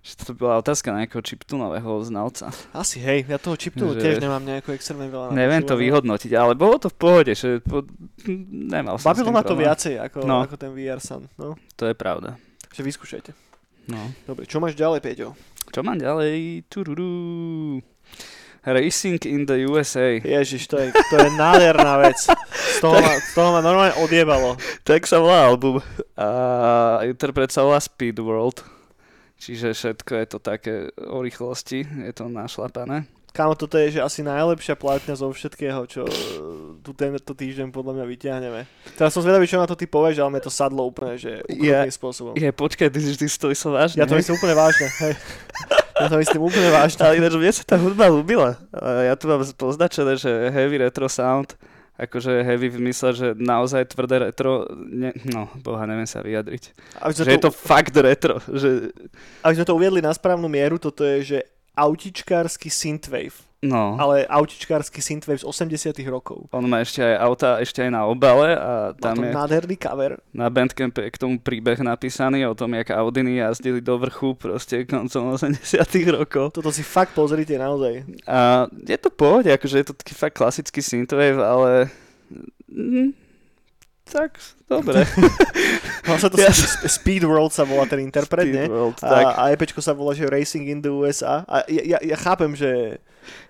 že to bola otázka nejakého chiptunového znalca. Asi hej, ja toho chiptunu že... tiež nemám nejako extrémne veľa. Neviem to vyhodnotiť, ale bolo to v pohode, že po... nemal som Bavilo ma to viacej ako, no. ako ten VR Sun. No. To je pravda. Že vyskúšajte. No. Dobre, čo máš ďalej, Peťo? Čo mám ďalej? Tururú. Racing in the USA. Ježiš, to je, to je nádherná vec. Z toho, ma, z toho ma normálne odjebalo. Tak sa volá album. A interpret sa volá Speed World. Čiže všetko je to také o rýchlosti, je to našlapané. Kámo, toto je že asi najlepšia platňa zo všetkého, čo tu tento týždeň podľa mňa vyťahneme. Teraz som zvedavý, čo na to ty povieš, ale mne to sadlo úplne, že úplne je, spôsobom. Je, počkaj, ty, ty si to myslel vážne. Ja to myslím úplne vážne, hej. Ja to myslím úplne vážne. Ale ináč mne sa tá hudba ľúbila. Ja tu mám poznačené, že heavy retro sound, akože heavy v mysle, že naozaj tvrdé retro, ne, no boha, neviem sa vyjadriť. Že to... je to fakt retro. Že... Aby sme to uviedli na správnu mieru, toto je, že autičkársky synthwave. No. Ale autičkársky synthwave z 80 rokov. On má ešte aj auta, ešte aj na obale a tam má to je nádherný cover. Na Bandcampe je k tomu príbeh napísaný o tom, jak Audiny jazdili do vrchu proste koncom 80 rokov. Toto si fakt pozrite naozaj. A je to pohode, akože je to taký fakt klasický synthwave, ale tak, dobre. sa to ja... Speed World sa volá ten interpret, Speed ne? World, a, tak. a EPčko sa volá, že Racing in the USA. A ja, ja, ja chápem, že...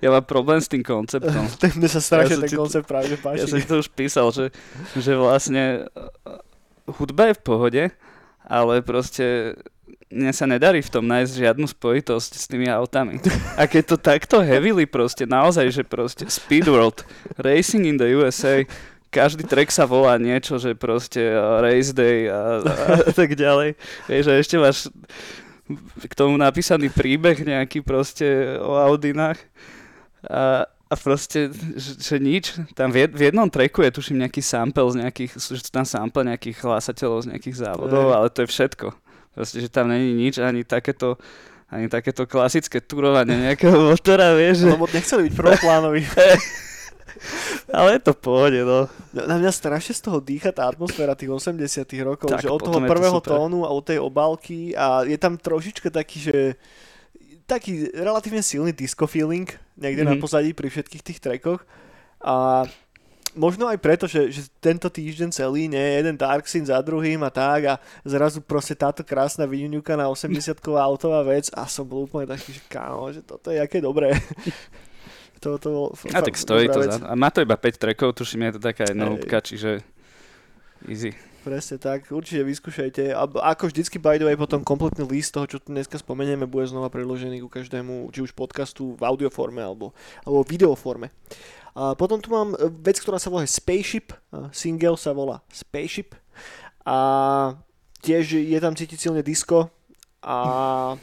Ja mám problém s tým konceptom. Mne sa strašne ja ten koncept práve páči. Ja som to už písal, že, že vlastne uh, hudba je v pohode, ale proste mne sa nedarí v tom nájsť žiadnu spojitosť s tými autami. A keď to takto heavily proste, naozaj, že proste Speed World, Racing in the USA, každý track sa volá niečo, že proste uh, Race Day a, a, a tak ďalej. Vieš, že ešte máš k tomu napísaný príbeh nejaký proste o Audinách. A, a proste, že, že nič. Tam v, jed, v jednom tracku je tuším nejaký sample z nejakých, že tam sample nejakých hlásateľov z nejakých závodov, ale to je všetko. Proste, že tam není nič, ani takéto ani takéto klasické turovanie nejakého motora, vieš. Lebo nechceli byť prvoplánoví. Ale je to v pohode, no. Na mňa strašne z toho dýcha tá atmosféra tých 80 rokov, tak, že od toho prvého to tónu a od tej obálky a je tam trošička taký, že taký relatívne silný disco feeling niekde mm-hmm. na mhm. pozadí pri všetkých tých trackoch a možno aj preto, že, že tento týždeň celý nie je jeden Dark Scene za druhým a tak a zrazu proste táto krásna vyňuňuka na 80-ková autová vec a som bol úplne taký, že kámo, že toto je aké dobré. To, to bol a tak stojí to za... A má to iba 5 trackov, tuším, je to taká jedna húbka, čiže easy. Presne tak, určite vyskúšajte. A ako vždycky, by the way, potom kompletný list toho, čo tu dneska spomenieme, bude znova preložený ku každému, či už podcastu v audioforme alebo, alebo videoforme. A potom tu mám vec, ktorá sa volá Spaceship. Single sa volá Spaceship. A tiež je tam cítiť silne disco. A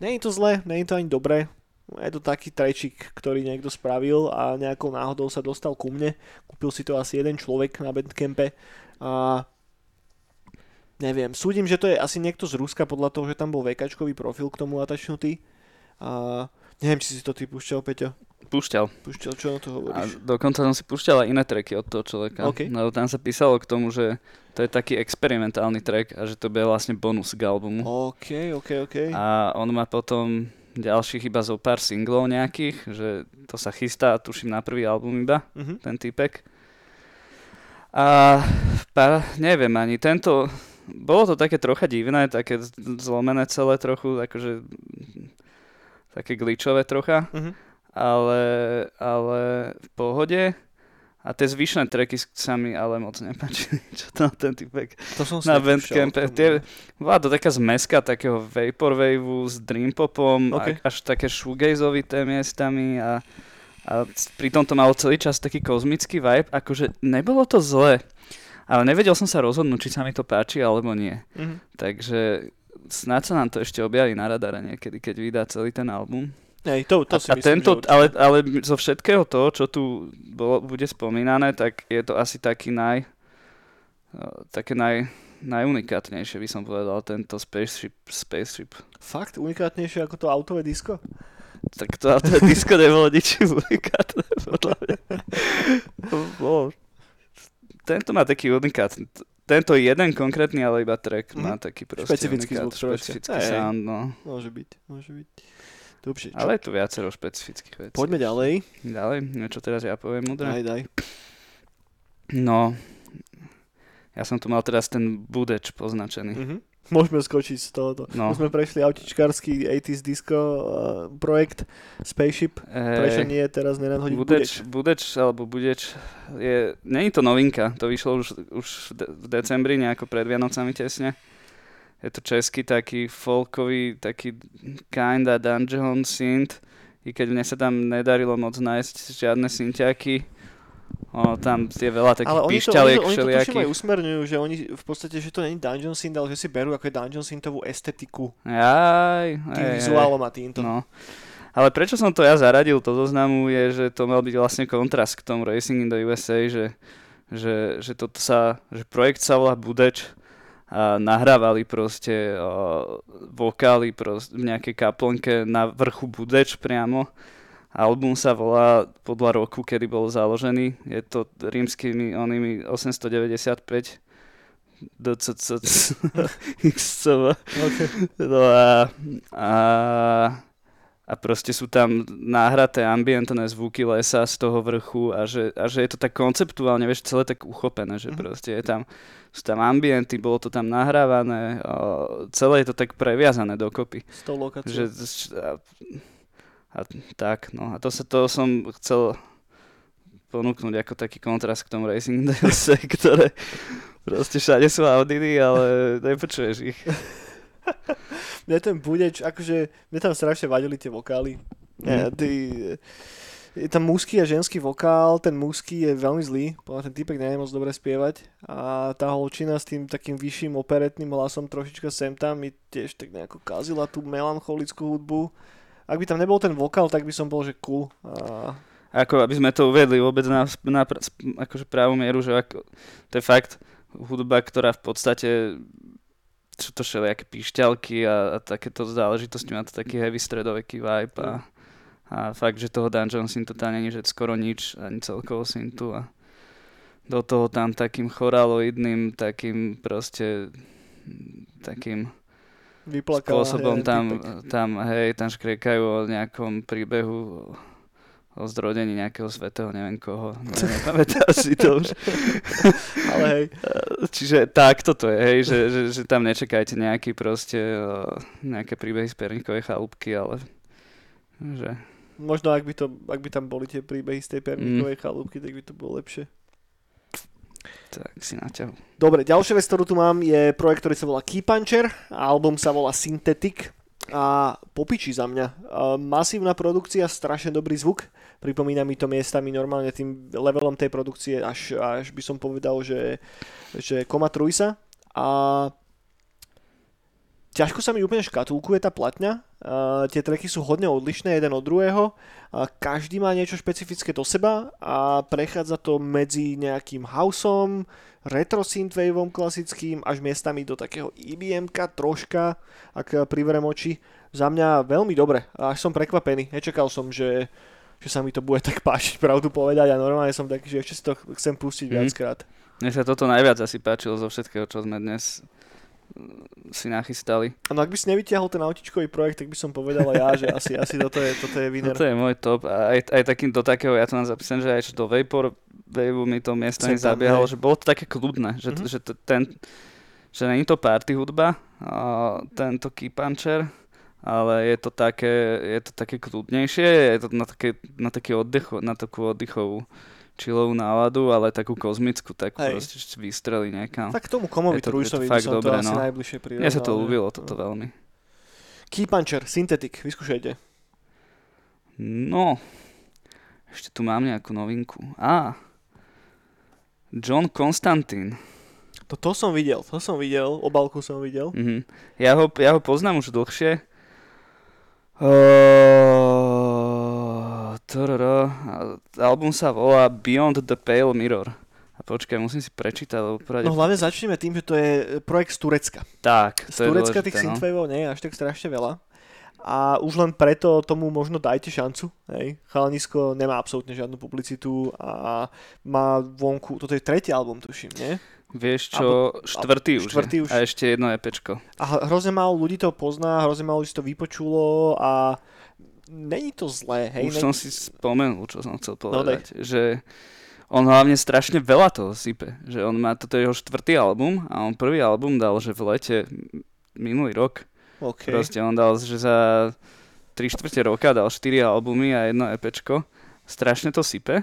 je to zlé, nie je to ani dobré. Je to taký trečik, ktorý niekto spravil a nejakou náhodou sa dostal ku mne. Kúpil si to asi jeden človek na Bandcampe a neviem, súdim, že to je asi niekto z Ruska podľa toho, že tam bol vekačkový profil k tomu atačnutý. A neviem, či si to ty púšťal, Peťo. Púšťal. Púšťal, čo na to A hovoríš? dokonca som si púšťal aj iné tracky od toho človeka. OK. No tam sa písalo k tomu, že to je taký experimentálny track a že to bude vlastne bonus k albumu. OK, OK, OK. A on má potom ďalších iba zo pár singlov nejakých, že to sa chystá, tuším, na prvý album iba, Mhm. ten typek. A pár, neviem ani, tento, bolo to také trocha divné, také zlomené celé trochu, akože také glitchové trocha, Mhm. ale, ale v pohode. A tie zvyšné tracky sa mi ale moc nepáčili, čo tam ten typek To som na Bandcampe. Tie, bola to taká zmeska takého vaporwaveu s dreampopom, OK. a, až také shoegazovité miestami a, a pritom to malo celý čas taký kozmický vibe, akože nebolo to zle, ale nevedel som sa rozhodnúť, či sa mi to páči alebo nie. Mhm. Takže snáď sa nám to ešte objaví na radare niekedy, keď vydá celý ten album. Hej, to, to si a, a myslím, tento, že ale, ale zo všetkého toho, čo tu bolo, bude spomínané, tak je to asi taký naj, také naj, najunikátnejšie by som povedal, tento Spaceship. Spaceship. Fakt unikátnejšie ako to autové disko? Tak to, to disko nebolo ničím unikátne, podľa mňa. To bolo- Tento má taký unikátny. Tento jeden konkrétny, ale iba track Mhm. má taký proste Špecifický unikát, zvuk špecifický sound, no. Môže byť, môže byť. Dobre, čo? Ale je tu viacero špecifických vecí. Poďme ďalej. Ďalej, niečo teraz ja poviem, mudre. Daj, daj. No, ja som tu mal teraz ten budeč poznačený. Mhm. Môžeme skočiť z tohoto. No. Už sme prešli autičkársky 80s disco uh, projekt Spaceship. Prečo Eh, nie teraz nenadhodiť budeč, budeč? budeč, alebo budeč, je, není to novinka, to vyšlo už, už v decembri, nejako pred Vianocami tesne. Je to český taký folkový, taký kinda dungeon synth, i keď mne sa tam nedarilo moc nájsť žiadne synťaky. O, tam je veľa takých Ale oni to, oni, to, oni to tuším aj usmerňujú, že oni v podstate, že to není Dungeon Synth, ale že si berú ako je Dungeon Synthovú estetiku Jaj, tým hej. vizuálom a týmto. No. Ale prečo som to ja zaradil do zoznamu je, že to mal byť vlastne kontrast k tomu Racing in the USA, že, že, že, toto sa, že projekt sa volá Budeč a nahrávali proste o, vokály proste v nejakej kaplnke na vrchu Budeč priamo. Album sa volá podľa roku, kedy bol založený. Je to rímskymi onými 895 DCC XCV. Okay. No a, a, a proste sú tam náhraté ambientné zvuky lesa z toho vrchu a že, a že je to tak konceptuálne, vieš, celé tak uchopené, že Mhm. proste je tam, sú tam ambienty, bolo to tam nahrávané, o, celé je to tak previazané dokopy. S tou lokáciou. Že, a, a tak, no a to sa to som chcel ponúknuť ako taký kontrast k tomu Racing DLC, ktoré proste všade sú Audiny, ale nepočuješ ich. Mne ten budeč, akože, mne tam strašne vadili tie vokály. Mm. Mhm. Ty, je tam mužský a ženský vokál, ten mužský je veľmi zlý, podľa ten typek nevie moc dobre spievať a tá holčina s tým takým vyšším operetným hlasom trošička sem tam mi tiež tak nejako kazila tú melancholickú hudbu. Ak by tam nebol ten vokál, tak by som bol, že cool. A... Ako aby sme to uvedli vôbec na, na akože pravú mieru, že ako, to je fakt hudba, ktorá v podstate sú to všelijaké píšťalky a, a takéto záležitosti, má to taký heavy stredoveký vibe a, a fakt, že toho Dungeon Synthu tam není, že skoro nič, ani celkovo Synthu a do toho tam takým choraloidným, takým proste takým Vyplakala, spôsobom hej, tam, tam, hej, tam škriekajú o nejakom príbehu o zrodení nejakého svetého, neviem koho, ne, nepamätám si to už. Ale hej, Čiže takto to je, hej, že, že, že tam nečakajte nejaký proste, o, nejaké príbehy z perníkovej chalúbky, ale že, možno ak by, to, ak by tam boli tie príbehy z tej Mm. perníkovej chalúbky, tak by to bolo lepšie. tak si naťahu. Dobre, ďalšia vec, ktorú tu mám, je projekt, ktorý sa volá Key Puncher. a Album sa volá Synthetic a popiči za mňa. A masívna produkcia, strašne dobrý zvuk. Pripomína mi to miestami normálne tým levelom tej produkcie, až, až by som povedal, že, že Koma Trujsa. A ťažko sa mi úplne škatulkuje tá platňa. Uh, tie tracky sú hodne odlišné jeden od druhého. A každý má niečo špecifické do seba a prechádza to medzi nejakým houseom, retro synthwaveom klasickým, až miestami do takého IBM-ka troška, ak priverem oči. Za mňa veľmi dobre. Až som prekvapený. Nečakal som, že že sa mi to bude tak páčiť, pravdu povedať a normálne som taký, že ešte si to chcem pustiť Mhm. viackrát. Mne sa toto najviac asi páčilo zo všetkého, čo sme dnes mm, si nachystali. No ak by si nevytiahol ten autičkový projekt, tak by som povedal ja, že asi, asi toto je, toto je winner. Toto je môj top a aj, aj takým do takého, ja to mám zapísané, že aj čo do Vapor Waveu mi to tam, zabiehalo, že bolo to také kľudné, že, Mhm. že to, ten, že není to party hudba, a tento key puncher, ale je to také, je to také kľudnejšie, je to na, také, na, taký oddech, na takú oddychovú chillovú náladu, ale takú kozmickú, tak Hej. proste vystreli niekam. Tak k tomu komovi to- je to trújsovi by som to dobré, asi no. najbližšie prirovnal. Mne sa to ľúbilo, no. toto veľmi. Key Puncher, Synthetic, vyskúšajte. No, ešte tu mám nejakú novinku. Á, John Constantine. To, to som videl, to som videl, obalku som videl. Mhm. Ja, ho, ja ho poznám už dlhšie. Uh, album sa volá Beyond the Pale Mirror. A počkaj, musím si prečítať, lebo. No hlavne začneme tým, že to je projekt z Turecka. Tak, Z to je Turecka dôležité, tých no. synthwaveov nie je až tak strašne veľa. A už len preto tomu možno dajte šancu. Hej. Chalanisko nemá absolútne žiadnu publicitu a má vonku, toto je tretí album, tuším, nie? Vieš čo, štvrtý už štvrtý už. A ešte jedno EPčko. A hrozne málo ľudí to pozná, hrozne málo ľudí to vypočulo a není to zlé, hej? Už ne- som si spomenul, čo som chcel No, povedať. že on hlavne strašne veľa toho sype. Že on má, toto je jeho štvrtý album a on prvý album dal, že v lete minulý rok. OK. Proste on dal, že za 3 štvrte roka dal 4 albumy a jedno EPčko. Strašne to sype.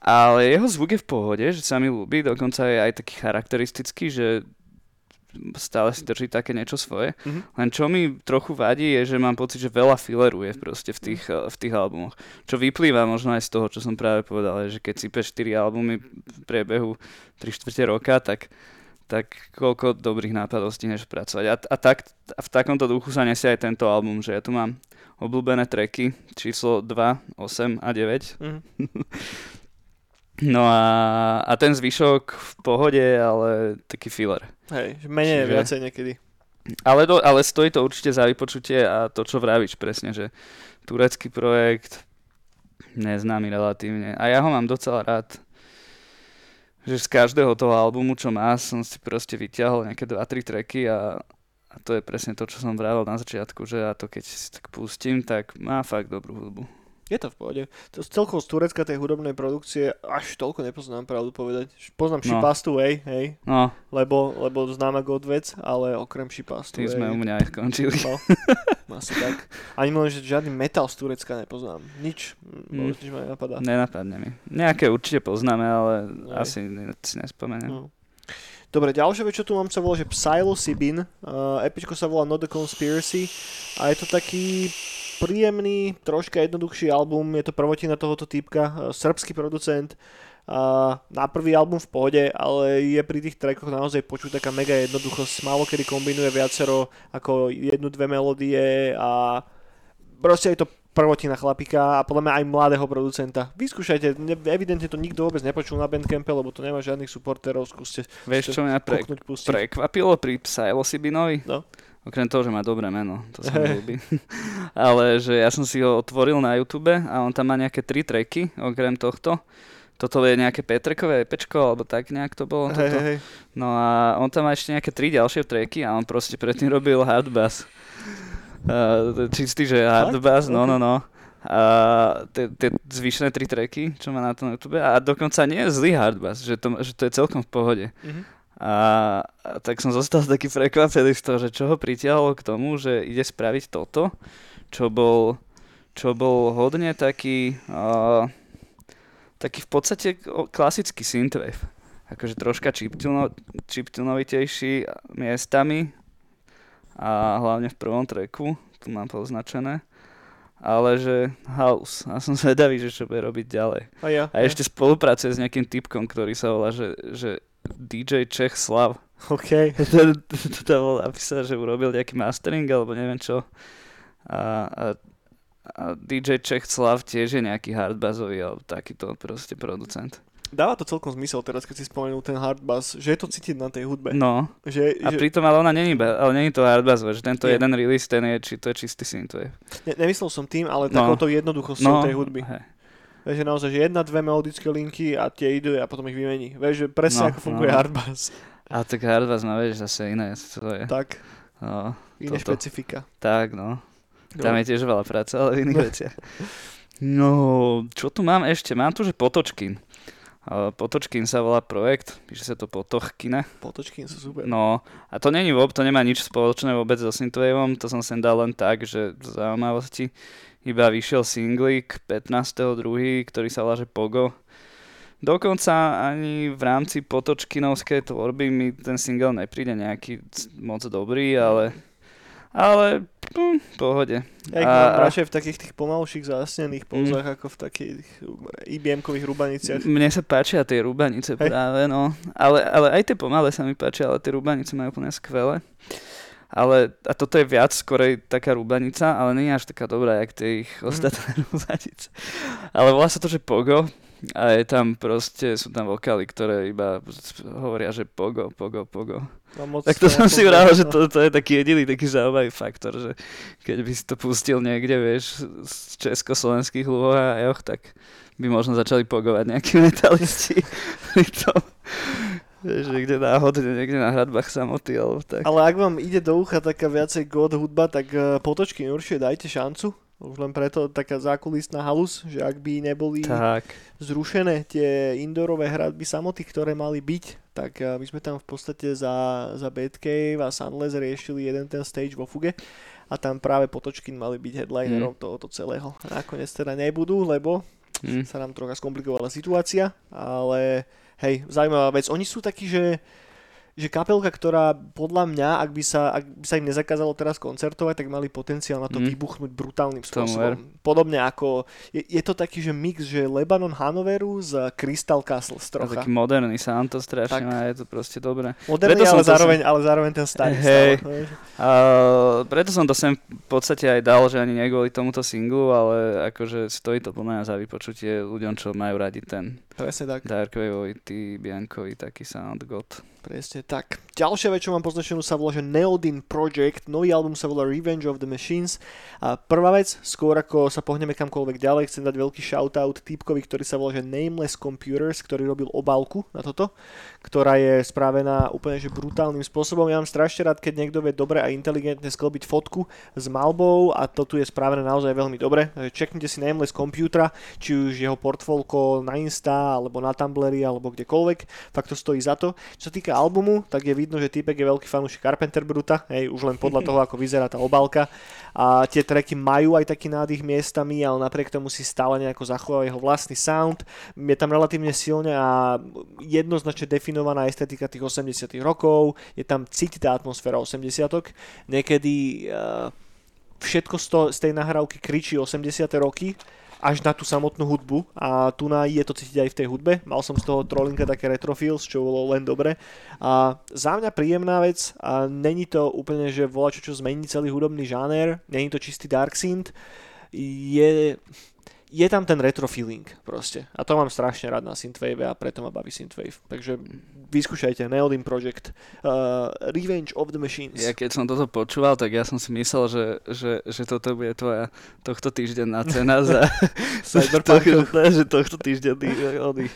Ale jeho zvuk je v pohode, že sa mi ľúbi, dokonca je aj taký charakteristický, že stále si drží také niečo svoje. Mhm. Len čo mi trochu vadí je, že mám pocit, že veľa filleru je proste v tých, eh, v tých albumoch. Čo vyplýva možno aj z toho, čo som práve povedal, že keď sypeš 4 albumy v priebehu 3 čtvrte roka, tak, tak koľko dobrých nápadov stihneš pracovať. A, a, tak, a v takomto duchu sa nesie aj tento album, že ja tu mám obľúbené tracky číslo 2, 8 a 9. Mhm. No a, a ten zvyšok v pohode, ale taký filler. Hej, menej Čiže- viacej niekedy. Ale, do, ale stojí to určite za vypočutie a to, čo vravíš presne, že turecký projekt, neznámy relatívne. A ja ho mám docela rád. Že z každého toho albumu, čo má, som si proste vyťahol nejaké 2-3 tracky a, a to je presne to, čo som vravel na začiatku, že ja to keď si tak pustím, tak má fakt dobrú hudbu. Je to v pohode. To celkovo z Turecka tej hudobnej produkcie až toľko nepoznám, pravdu povedať. Poznám No. Šipastu Way, hej, No, lebo, lebo známa God vec, ale okrem Šipastu tým sme u mňa aj skončili. No, asi tak. Ani len, že žiadny metal z Turecka nepoznám. Nič. Mm. Nič ma nenapadá. Nenapadne mi. Nejaké určite poznáme, ale Aj. asi si nespomeniem. No. Dobre, ďalšia vec, čo tu mám, sa volá, že Psilocybin. Uh, epičko sa volá Not the Conspiracy a je to taký príjemný, troška jednoduchší album, je to prvotina tohoto typka, uh, srbský producent. Na prvý album v pohode, ale je pri tých trackoch naozaj počuť taká mega jednoduchosť. Málo kedy kombinuje viacero ako jednu, dve melódie a proste je to prvotina chlapika a podľa mňa aj mladého producenta. Vyskúšajte, ne, evidentne to nikto vôbec nepočul na Bandcampe, lebo to nemá žiadnych supporterov, skúste Vieš, čo mňa pre, pustiť. prekvapilo pri Psilocybinovi? No. Okrem toho, že má dobré meno, to sa mi ľúbi. Ale že ja som si ho otvoril na YouTube a on tam má nejaké tri tracky, okrem tohto. Toto je nejaké Petrekové EPčko, alebo tak nejak to bolo. Toto. hej, hej. No a on tam má ešte nejaké tri ďalšie tracky a on proste predtým robil hard bass. Uh, čistý, že hard bass, no, no, no. A tie tie zvyšné tri tracky, čo má na tom YouTube. A dokonca nie je zlý hard bass, že to, že to je celkom v pohode. Mhm. A, a tak som zostal taký prekvapený z toho, že čo ho pritiahlo k tomu, že ide spraviť toto, čo bol, čo bol hodne taký, uh, taký v podstate klasický synthwave. Akože troška chiptuno, chiptunovitejší miestami a hlavne v prvom treku, tu mám poznačené. Ale že house. A som zvedavý, že čo bude robiť ďalej. A ja. A ešte spolupracuje s nejakým typkom, ktorý sa volá, že, že DJ Čech Slav. OK. to, tam bol napísané, že urobil nejaký mastering alebo neviem čo. A, a, a DJ Čech Slav tiež je nejaký hardbazzový alebo takýto proste producent. Dáva to celkom zmysel teraz, keď si spomenul ten hard bass, že je to cítiť na tej hudbe. No, Že, a že, pritom ale ona není, ale není to hard bass, že tento Nie. jeden release, ten je, či to je čistý synthwave. ne, nemyslel som tým, ale No. takouto jednoduchosťou No, tej hudby. hej. Vieš, že naozaj, že jedna, dve melodické linky a tie idú a potom ich vymení. Vieš, že presne No, ako funguje no. hard bass. A tak hard bass má, vieš, zase iné, to je. Tak, No, iné Toto. špecifika. tak, no. Tam Dobre. je tiež veľa práce, ale v iných veciach. No, čo tu mám ešte? Mám tu, že Potočkin. Potočkin sa volá projekt, píše sa to Potochkina. Potočky sú super. No, a to není vôbec, to nemá nič spoločné vôbec so Synthwaveom, to som sem dal len tak, že z zaujímavosti. Iba vyšiel singlik 15.2., ktorý sa volá, že Pogo. Dokonca ani v rámci Potočkinovskej tvorby mi ten single nepríde nejaký moc dobrý, ale ale hm, pohode. Ja ich A- mám a- radšej v takých tých pomalších zásnených pozách, ako v takých IBM-kových rubaniciach. Mne sa páčia tie rúbanice Hej. práve, no. Ale, ale aj tie pomalé sa mi páčia, ale tie rúbanice majú úplne skvelé. Ale, a toto je viac skorej taká rúbanica, ale nie je až taká dobrá, jak tie ich ostatné rúbanice. Ale volá sa to, že Pogo. A je tam proste, sú tam vokály, ktoré iba hovoria, že Pogo, Pogo, Pogo. Mám moc Tak to som si no. vral, že to, to je taký jediný taký zaujímavý faktor, že keď by si to pustil niekde, vieš, z československých lúhoch, tak by možno začali pogovať nejakí metalisti. Pri tom, vieš, niekde náhodne, niekde na hradbách samoty, alebo tak. Ale ak vám ide do ucha taká viacej god hudba, tak eh, potočky určite dajte šancu. Už len preto taká zákulisná halus, že ak by neboli Tak, zrušené tie indoorové hradby samoty, ktoré mali byť, tak eh, my sme tam v podstate za, za Batcave a Sunless riešili jeden ten stage vo Fuge a tam práve Potočkin mali byť headlinerom Mm. tohoto celého. Nakoniec teda nebudú, lebo hm. sa nám trocha skomplikovala situácia, ale hej, zaujímavá vec. Oni sú takí, že že kapelka, ktorá podľa mňa, ak by sa, ak by sa im nezakázalo teraz koncertovať, tak mali potenciál na to Mm. vybuchnúť brutálnym spôsobom. Podobne ako, je, je to taký, že mix, že Lebanon Hanoveru z Crystal Castle A trocha. taký moderný sound to strašne Tak. má, je to proste dobré. Moderný, preto som ale to zároveň, ale zároveň ten starý stále, vieš. A preto som to sem v podstate aj dal, že ani nie kvôli tomuto singlu, ale akože stojí to mňa za vypočutie ľuďom, čo majú radi ten Presne tak. Darkwaveový, Biancovi taký sound god. Presne tak. Ďalšia vec, čo mám poznačenú, sa volá, že Neodin Project. Nový album sa volá Revenge of the Machines. A prvá vec, skôr ako sa pohneme kamkoľvek ďalej, chcem dať veľký shoutout týpkovi, ktorý sa volá, že Nameless Computers, ktorý robil obálku na toto, ktorá je spravená úplne že brutálnym spôsobom. Ja mám strašne rád, keď niekto vie dobre a inteligentne sklbiť fotku s malbou a to tu je spravené naozaj veľmi dobre. Takže Čeknite si Nameless Computera, či už jeho portfólko na Insta, alebo na Tumblri, alebo kdekoľvek. Fakt to stojí za to. Čo sa týka albumu, tak je vidno, že týpek je veľký fanúšik Carpenter Bruta, hej, už len podľa toho, ako vyzerá tá obálka. A tie tracky majú aj taký nádych miestami, ale napriek tomu si stále nejako zachová jeho vlastný sound. Je tam relatívne silne a jednoznačne definovaná estetika tých 80 rokov, je tam cítiť atmosféra 80 Niekedy uh, všetko z, to, z tej nahrávky kričí 80 roky, až na tú samotnú hudbu a tu na je to cítiť aj v tej hudbe. Mal som z toho trollinka také retrofills, čo bolo len dobre. A za mňa príjemná vec a není to úplne, že volá čo, čo zmení celý hudobný žáner, není to čistý dark synth, je, je tam ten retro feeling proste. A to mám strašne rád na Synthwave a preto ma baví Synthwave. Takže vyskúšajte Neodin Project uh, Revenge of the Machines. Ja keď som toto počúval, tak ja som si myslel, že, že, že toto bude tvoja tohto týždenná cena za Cyberpunku. to, že tohto týždenný oný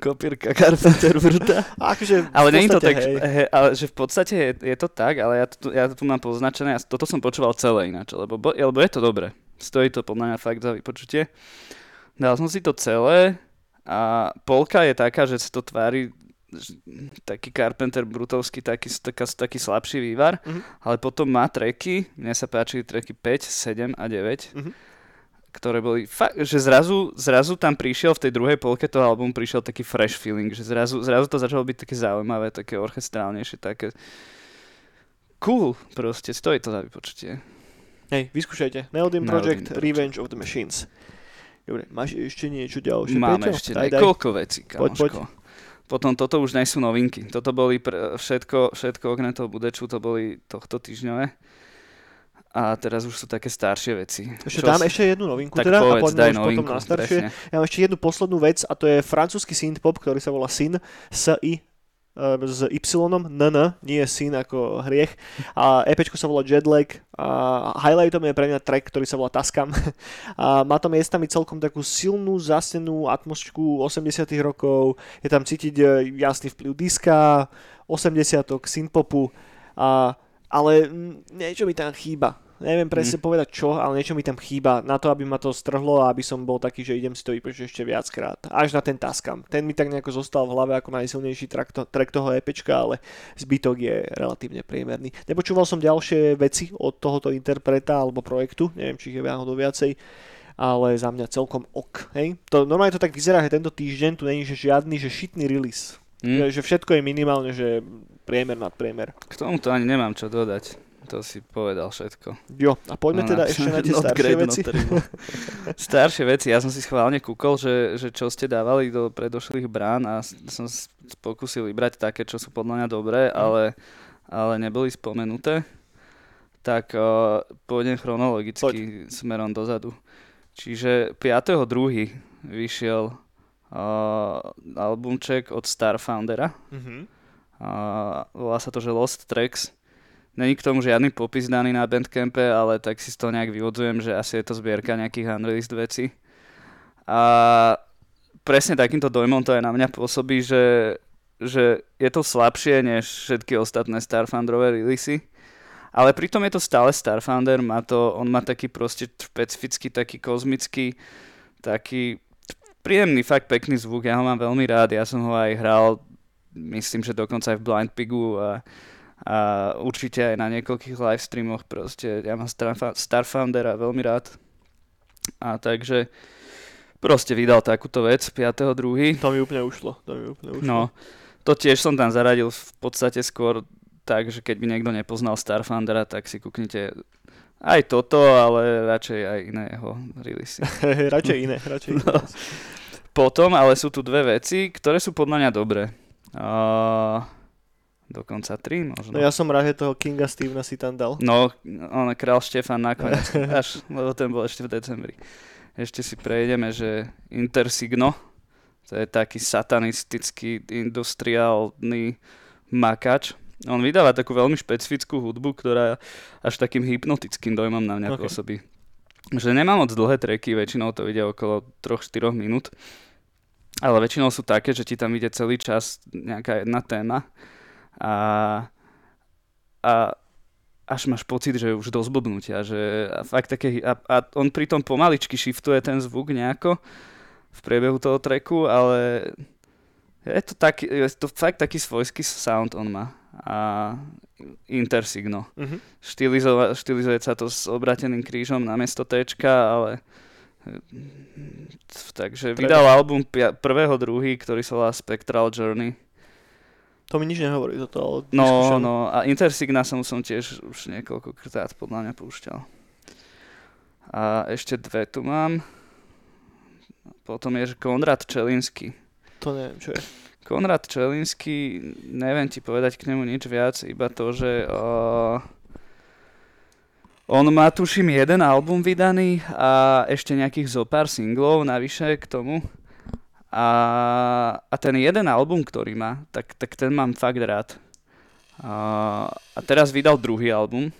kopírka Carpenter Bruta. Akože Ale nie je to tak, hej. he, ale že v podstate je, je to tak, ale ja to, ja to tu mám poznačené, ja toto som počúval celé ináč, lebo, bo- lebo je to dobre. Stojí to podľa mňa fakt za vypočutie. Dal som si to celé a polka je taká, že sa to tvári taký Carpenter Brutovský, taký, taká, taký slabší vývar, Mhm. ale potom má treky, mne sa páčili treky 5, 7 a 9, Mhm. ktoré boli fakt, že zrazu, zrazu tam prišiel v tej druhej polke toho albumu prišiel taký fresh feeling, že zrazu, zrazu to začalo byť také zaujímavé, také orchestrálnejšie, také cool proste, stojí to za vypočutie. Hej, vyskúšajte. Neodin Project, Project. Revenge of the Machines. Dobre, máš ešte niečo ďalšie, Máme Peťo? ešte Daj, daj. niekoľko vecí, Poď, poď. kamoško. Potom toto už nie sú novinky. Toto boli pr- všetko, všetko okrem toho budeču, to boli tohto týždňové. a teraz už sú také staršie veci. Ešte dám ešte jednu novinku tak teda povedz, a poďme daj už novinku, potom na staršie. presne. Ja mám ešte jednu poslednú vec a to je francúzsky synthpop, ktorý sa volá Sin, S-I s Y, NN, nie je syn ako hriech. A EPčko sa volá Jetlag a highlightom je pre mňa track, ktorý sa volá Tascam. A má tam miestami celkom takú silnú, zasnenú atmosféru 80 rokov, je tam cítiť e, jasný vplyv diska, 80 synthpopu, a, ale mm, niečo mi tam chýba. Neviem presne mm. povedať čo, ale niečo mi tam chýba na to, aby ma to strhlo a aby som bol taký, že idem si to vypočuť ešte viackrát. Až na ten Tascam. Ten mi tak nejako zostal v hlave ako najsilnejší track, to, track toho EPčka, ale zbytok je relatívne priemerný. Nepočúval som ďalšie veci od tohoto interpreta alebo projektu, neviem, či ich je náhodou viacej ale za mňa celkom ok. Hej? To, normálne to tak vyzerá, že tento týždeň tu není že žiadny že šitný release. Hm? Že, že všetko je minimálne, že priemer nad priemer. K tomu to ani nemám čo dodať. To si povedal všetko. Jo, a poďme No, teda na- ešte na tie staršie veci. staršie veci, ja som si schválne kúkol, že, že čo ste dávali do predošlých brán a som pokúsil vybrať také, čo sú podľa mňa dobré, ale, ale neboli spomenuté. Tak uh, pôjdem chronologicky smerom dozadu. Čiže 5.2. vyšiel uh, albumček od Starfoundera. Mhm. A volá sa to, že Lost Tracks. Není k tomu žiadny popis daný na Bandcampe, ale tak si z toho nejak vyvodzujem, že asi je to zbierka nejakých unreleased vecí. A presne takýmto dojmom to aj na mňa pôsobí, že, že je to slabšie než všetky ostatné Starfounderové releasy. Ale pritom je to stále Starfounder, má to, on má taký proste špecifický, taký kozmický, taký príjemný, fakt pekný zvuk, ja ho mám veľmi rád, ja som ho aj hral, myslím, že dokonca aj v Blind Pigu a, a určite aj na niekoľkých live streamoch proste, ja mám Starfoundera veľmi rád. A takže proste vydal takúto vec 5.2. To mi úplne ušlo. To mi úplne ušlo. No, to tiež som tam zaradil v podstate skôr tak, že keď by niekto nepoznal Starfoundera, tak si kúknite aj toto, ale radšej aj iné jeho releasy. radšej iné, radšej iné. No. Potom, ale sú tu dve veci, ktoré sú podľa mňa dobré. Uh, dokonca tri možno. No ja som rád, že toho Kinga Stevena si tam dal. No, on král Štefan nakoniec, až, lebo ten bol ešte v decembri. Ešte si prejdeme, že Intersigno, to je taký satanistický industriálny makač. On vydáva takú veľmi špecifickú hudbu, ktorá až takým hypnotickým dojmom na mňa Ok. pôsobí. Že nemá moc dlhé treky, väčšinou to ide okolo 3-4 minút. Ale väčšinou sú také, že ti tam ide celý čas nejaká jedna téma a, a až máš pocit, že už do zblbnutia, že a fakt také, a, a on pritom pomaličky shiftuje ten zvuk nejako v priebehu toho treku, ale je to, taký, je to fakt taký svojský sound on má a intersigno. Mhm. Štylizova, štylizuje sa to s obrateným krížom namiesto T, ale takže vydal album pia- prvého druhý, ktorý sa volá Spectral Journey. To mi nič nehovorí toto, ale No, vyskúšam. no a Intersigna som, som tiež už niekoľkokrát podľa mňa púšťal. A ešte dve tu mám. Potom je Konrad Čelinsky. To neviem, čo je. Konrad Čelinsky, neviem ti povedať k nemu nič viac, iba to, že uh, on má tuším jeden album vydaný a ešte nejakých zo pár singlov navyše k tomu. A, a ten jeden album, ktorý má, tak, tak ten mám fakt rád. A, a teraz vydal druhý album.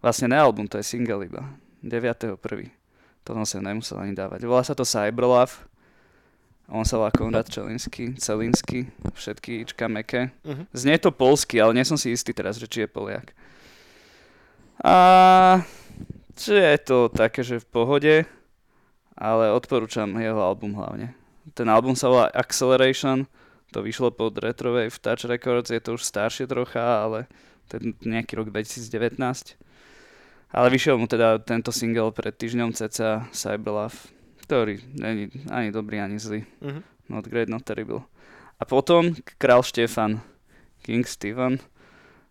Vlastne ne album, to je single iba. 9.1. To som sa nemusel ani dávať. Volá sa to Cyberlove. On sa volá Konrad Čelinsky, Celinsky, všetky ička meké. Mhm. Znie to polsky, ale nie som si istý teraz, že či je Poliak. A či je to také, že v pohode, ale odporúčam jeho album hlavne. Ten album sa volá Acceleration, to vyšlo pod Retrowave Touch Records, je to už staršie trocha, ale je nejaký rok 2019. Ale vyšiel mu teda tento single pred týždňom cca Cyberlove, ktorý není ani dobrý, ani zlý. Mhm. Not great, not terrible. A potom Král Štefan, King Steven.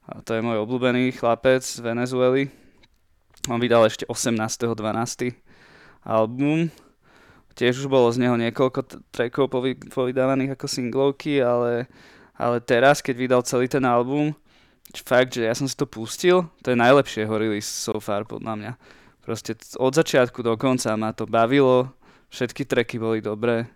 A to je môj obľúbený chlapec z Venezuely. On vydal ešte 18.12. album. Tiež už bolo z neho niekoľko trackov povy- povydávaných ako singlovky, ale, ale teraz, keď vydal celý ten album, fakt, že ja som si to pustil, to je najlepšie ho release so far podľa mňa. Proste od začiatku do konca ma to bavilo, všetky tracky boli dobré,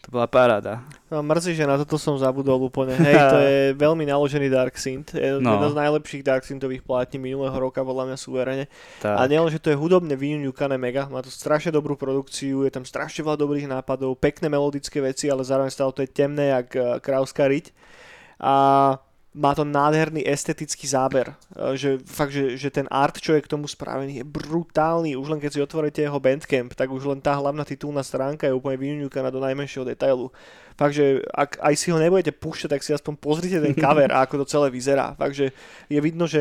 to bola paráda. No, mrzí, že na toto som zabudol úplne. Hej, to je veľmi naložený Dark Synth. Je no. jedna z najlepších Dark Synthových plátní minulého roka, podľa mňa súverene. A nielen, že to je hudobne vyňuňukané mega, má to strašne dobrú produkciu, je tam strašne veľa dobrých nápadov, pekné melodické veci, ale zároveň stále to je temné, jak uh, Krauska riť. A má to nádherný estetický záber. E, že fakt, že, že ten art, čo je k tomu spravený, je brutálny. Už len keď si otvoríte jeho bandcamp, tak už len tá hlavná titulná stránka je úplne vyňuňukaná do najmenšieho detailu. Fakt, že ak aj si ho nebudete púšťať, tak si aspoň pozrite ten cover a ako to celé vyzerá. Fakt, že je vidno, že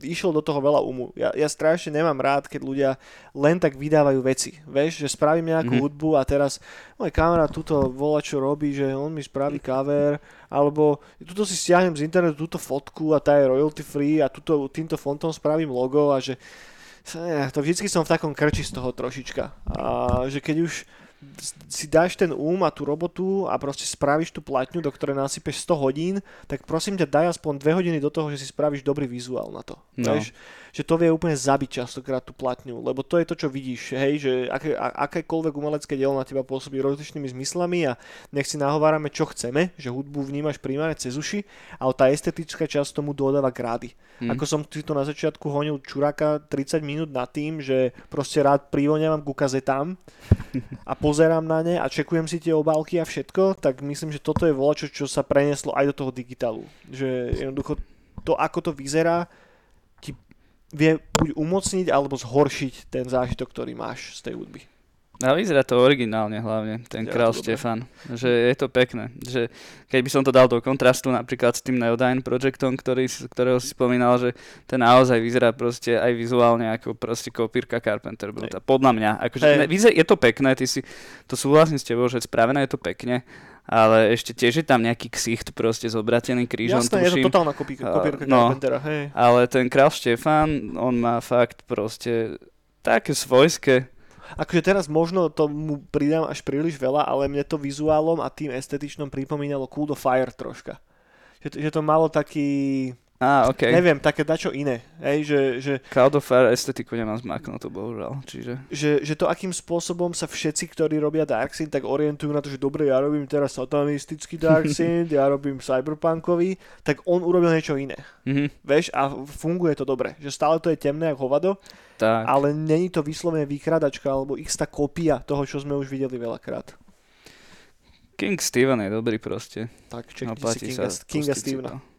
išlo do toho veľa umu. Ja, ja strašne nemám rád, keď ľudia len tak vydávajú veci. Vieš, že spravím nejakú mm-hmm. hudbu a teraz môj kamarát túto volá, čo robí, že on mi spraví cover, alebo tuto si stiahnem z internetu túto fotku a tá je royalty free a tuto, týmto fontom spravím logo a že to vždycky som v takom krči z toho trošička. A že keď už si dáš ten úm a tú robotu a proste spravíš tú platňu, do ktorej nasypeš 100 hodín, tak prosím ťa daj aspoň 2 hodiny do toho, že si spravíš dobrý vizuál na to. No. Vieš? Že to vie úplne zabiť častokrát tú platňu, lebo to je to, čo vidíš, hej, že aké, akékoľvek umelecké dielo na teba pôsobí rozličnými zmyslami a nech si nahovárame, čo chceme, že hudbu vnímaš primárne cez uši, ale tá estetická časť tomu dodáva grády. Hmm. Ako som si to na začiatku honil čuraka 30 minút nad tým, že proste rád privoňavam ku kazetám a pozerám na ne a čekujem si tie obálky a všetko, tak myslím, že toto je volačo, čo sa preneslo aj do toho digitálu. Že jednoducho to, ako to vyzerá, vie buď umocniť alebo zhoršiť ten zážitok, ktorý máš z tej hudby. A vyzerá to originálne hlavne, ten král Štefan. Že je to pekné. Že keď by som to dal do kontrastu napríklad s tým Neodyne Projectom, ktorý, ktorého si spomínal, že ten naozaj vyzerá proste aj vizuálne ako proste kopírka Carpenter Bruta. Podľa mňa. Akože, ne, je to pekné, ty si, to súhlasím s tebou, že spravené je to pekne, ale ešte tiež je tam nejaký ksicht proste s obrateným krížom. Jasné, tuším. je to totálna kopírka, kopírka no, Carpentera, hej. Ale ten král Štefan, on má fakt proste také svojské Akože teraz možno tomu pridám až príliš veľa, ale mne to vizuálom a tým estetičnom pripomínalo Cool the Fire troška. Že, že to malo taký Á, okay. Neviem, také dačo iné. Hej, že, že, Cloud of Fire estetiku nemám zmaknutú, bohužiaľ. Čiže... Že, že to, akým spôsobom sa všetci, ktorí robia Dark Synth, tak orientujú na to, že dobre, ja robím teraz satanistický Dark Synth, ja robím cyberpunkový, tak on urobil niečo iné. Mm-hmm. Veš, a funguje to dobre. Že stále to je temné ako hovado, tak. ale není to vyslovene výkradačka alebo x tá kopia toho, čo sme už videli veľakrát. King Steven je dobrý proste. Tak, čekajte si Kinga, Kinga Stevena.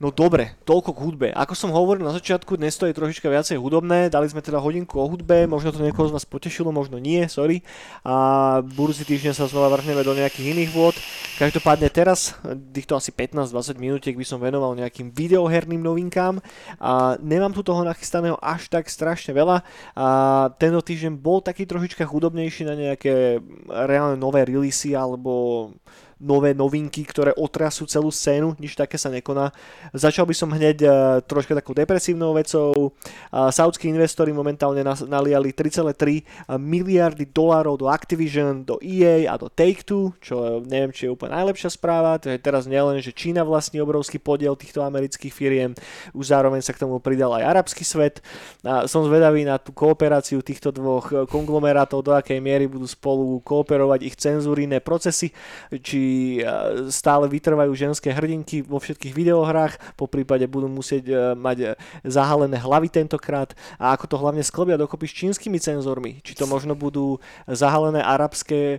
No dobre, toľko k hudbe. Ako som hovoril na začiatku, dnes to je trošička viacej hudobné, dali sme teda hodinku o hudbe, možno to niekoho z vás potešilo, možno nie, sorry. A budúci týždeň sa znova vrhneme do nejakých iných vôd. Každopádne teraz, týchto asi 15-20 minútiek by som venoval nejakým videoherným novinkám. A nemám tu toho nachystaného až tak strašne veľa. A tento týždeň bol taký trošička chudobnejší na nejaké reálne nové releasy alebo nové novinky, ktoré otrasú celú scénu, nič také sa nekoná. Začal by som hneď uh, troška takou depresívnou vecou. Uh, saudskí investori momentálne nas, naliali 3,3 miliardy dolárov do Activision, do EA a do Take-Two, čo neviem, či je úplne najlepšia správa. To je teraz nielen, že Čína vlastní obrovský podiel týchto amerických firiem, už zároveň sa k tomu pridal aj arabský svet. Som zvedavý na tú kooperáciu týchto dvoch konglomerátov, do akej miery budú spolu kooperovať ich cenzúrne procesy, či stále vytrvajú ženské hrdinky vo všetkých videohrách, po prípade budú musieť e, mať e, zahalené hlavy tentokrát a ako to hlavne sklobia dokopy s čínskymi cenzormi. Či to možno budú zahalené arabské e,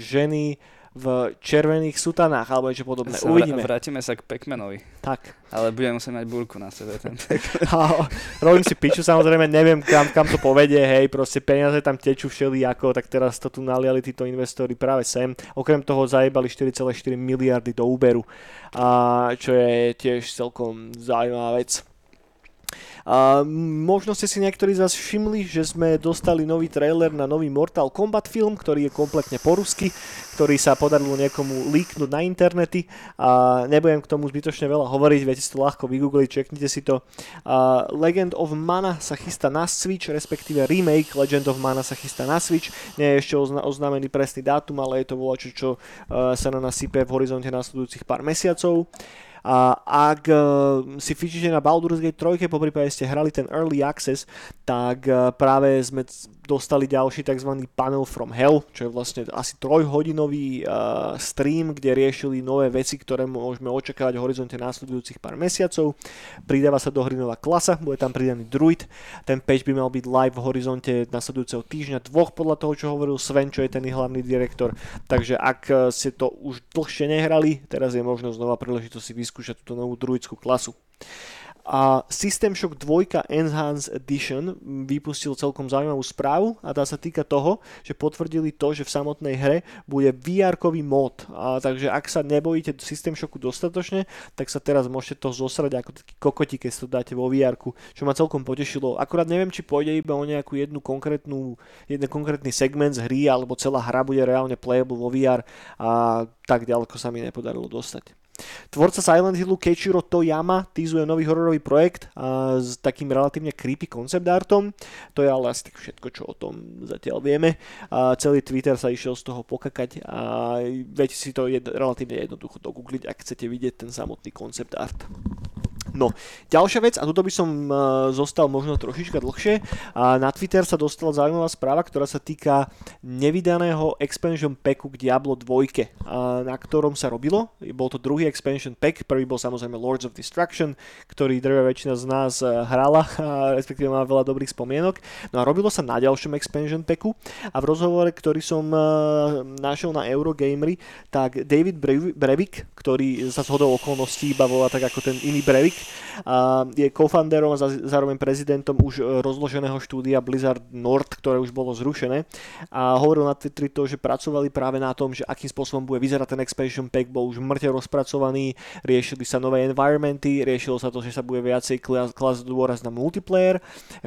ženy v červených sutanách alebo niečo podobné. Sa Uvidíme. Vrátime sa k Pekmenovi. Tak. Ale budem musieť mať búrku na sebe. Ten robím si piču, samozrejme, neviem kam, kam to povedie, hej, proste peniaze tam tečú všelijako, tak teraz to tu naliali títo investori práve sem. Okrem toho zajebali 4,4 miliardy do Uberu, a čo je tiež celkom zaujímavá vec. A možno ste si niektorí z vás všimli, že sme dostali nový trailer na nový Mortal Kombat film, ktorý je kompletne po rusky, ktorý sa podarilo niekomu líknuť na internety a nebudem k tomu zbytočne veľa hovoriť, viete si to ľahko vygoogliť, čeknite si to. A Legend of Mana sa chystá na Switch, respektíve remake Legend of Mana sa chystá na Switch, nie je ešte oznámený presný dátum, ale je to volačo, čo uh, sa na nás sype v horizonte nasledujúcich pár mesiacov. A ak uh, si fičíte na Baldur's Gate 3, po prípade ste hrali ten Early Access, tak uh, práve sme dostali ďalší tzv. panel from hell, čo je vlastne asi trojhodinový uh, stream, kde riešili nové veci, ktoré môžeme očakávať v horizonte následujúcich pár mesiacov. Pridáva sa do hry nová klasa, bude tam pridaný druid. Ten patch by mal byť live v horizonte nasledujúceho týždňa, dvoch podľa toho, čo hovoril Sven, čo je ten hlavný direktor. Takže ak ste to už dlhšie nehrali, teraz je možnosť znova príležitosť si túto novú druidskú klasu. A System Shock 2 Enhanced Edition vypustil celkom zaujímavú správu a tá sa týka toho, že potvrdili to, že v samotnej hre bude VR-kový mod. A takže ak sa nebojíte System Shocku dostatočne, tak sa teraz môžete to zosrať ako taký kokoti, keď to dáte vo vr čo ma celkom potešilo. Akurát neviem, či pôjde iba o nejakú jednu konkrétnu, jeden konkrétny segment z hry, alebo celá hra bude reálne playable vo VR a tak ďaleko sa mi nepodarilo dostať. Tvorca Silent Hillu Keiichiro Toyama týzuje nový hororový projekt a s takým relatívne creepy concept artom. To je ale asi všetko, čo o tom zatiaľ vieme. A celý Twitter sa išiel z toho pokakať a viete si to jed, relatívne jednoducho dogoogliť, ak chcete vidieť ten samotný concept art. No, ďalšia vec, a tuto by som uh, zostal možno trošička dlhšie, a na Twitter sa dostala zaujímavá správa, ktorá sa týka nevydaného expansion packu k Diablo 2, a na ktorom sa robilo. Bol to druhý expansion pack, prvý bol samozrejme Lords of Destruction, ktorý drvia väčšina z nás uh, hrala, a respektíve má veľa dobrých spomienok. No a robilo sa na ďalšom expansion packu a v rozhovore, ktorý som uh, našiel na Eurogamery, tak David Brevik, ktorý sa zhodol okolností iba volá tak ako ten iný Brevik, a je co-founderom a zároveň prezidentom už e, rozloženého štúdia Blizzard North, ktoré už bolo zrušené a hovoril na Twitteri to, že pracovali práve na tom, že akým spôsobom bude vyzerať ten expansion pack, bol už mŕte rozpracovaný, riešili sa nové environmenty, riešilo sa to, že sa bude viacej klas dôraz na multiplayer,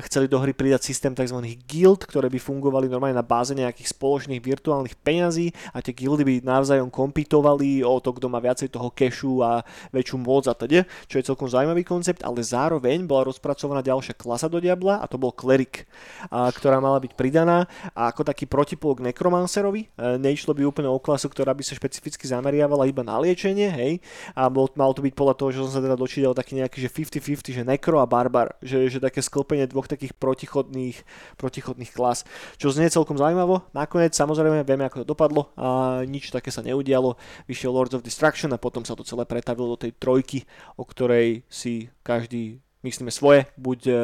chceli do hry pridať systém tzv. guild, ktoré by fungovali normálne na báze nejakých spoločných virtuálnych peňazí a tie guildy by navzájom kompitovali o to, kto má viacej toho cashu a väčšiu moc a teda, čo je celkom zaujímavé zaujímavý koncept, ale zároveň bola rozpracovaná ďalšia klasa do Diabla a to bol Klerik, ktorá mala byť pridaná a ako taký protipol k Necromancerovi. E, nešlo by úplne o klasu, ktorá by sa špecificky zameriavala iba na liečenie, hej, a bol, malo to byť podľa toho, že som sa teda dočítal taký nejaký, že 50-50, že Necro a Barbar, že, že také sklpenie dvoch takých protichodných, protichodných klas, čo znie celkom zaujímavo. Nakoniec samozrejme vieme, ako to dopadlo a nič také sa neudialo. Vyšiel Lords of Destruction a potom sa to celé pretavilo do tej trojky, o ktorej si každý myslíme svoje, buď e,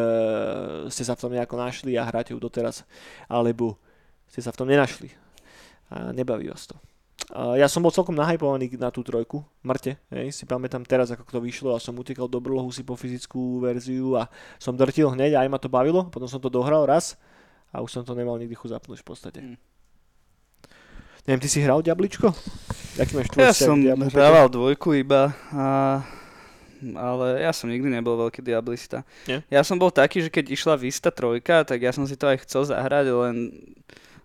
ste sa v tom nejako našli a hráte ju doteraz, alebo ste sa v tom nenašli a nebaví vás to. A ja som bol celkom nahypovaný na tú trojku, mŕte, hej, si pamätám teraz, ako to vyšlo a som utekal do brlohu si po fyzickú verziu a som drtil hneď a aj ma to bavilo, potom som to dohral raz a už som to nemal nikdy chu zapnúť v podstate. Mm. Neviem, ty si hral Diabličko? Aký máš ja som hrával dvojku iba a ale ja som nikdy nebol veľký diablista. Nie? Ja som bol taký, že keď išla Vista trojka, tak ja som si to aj chcel zahrať, len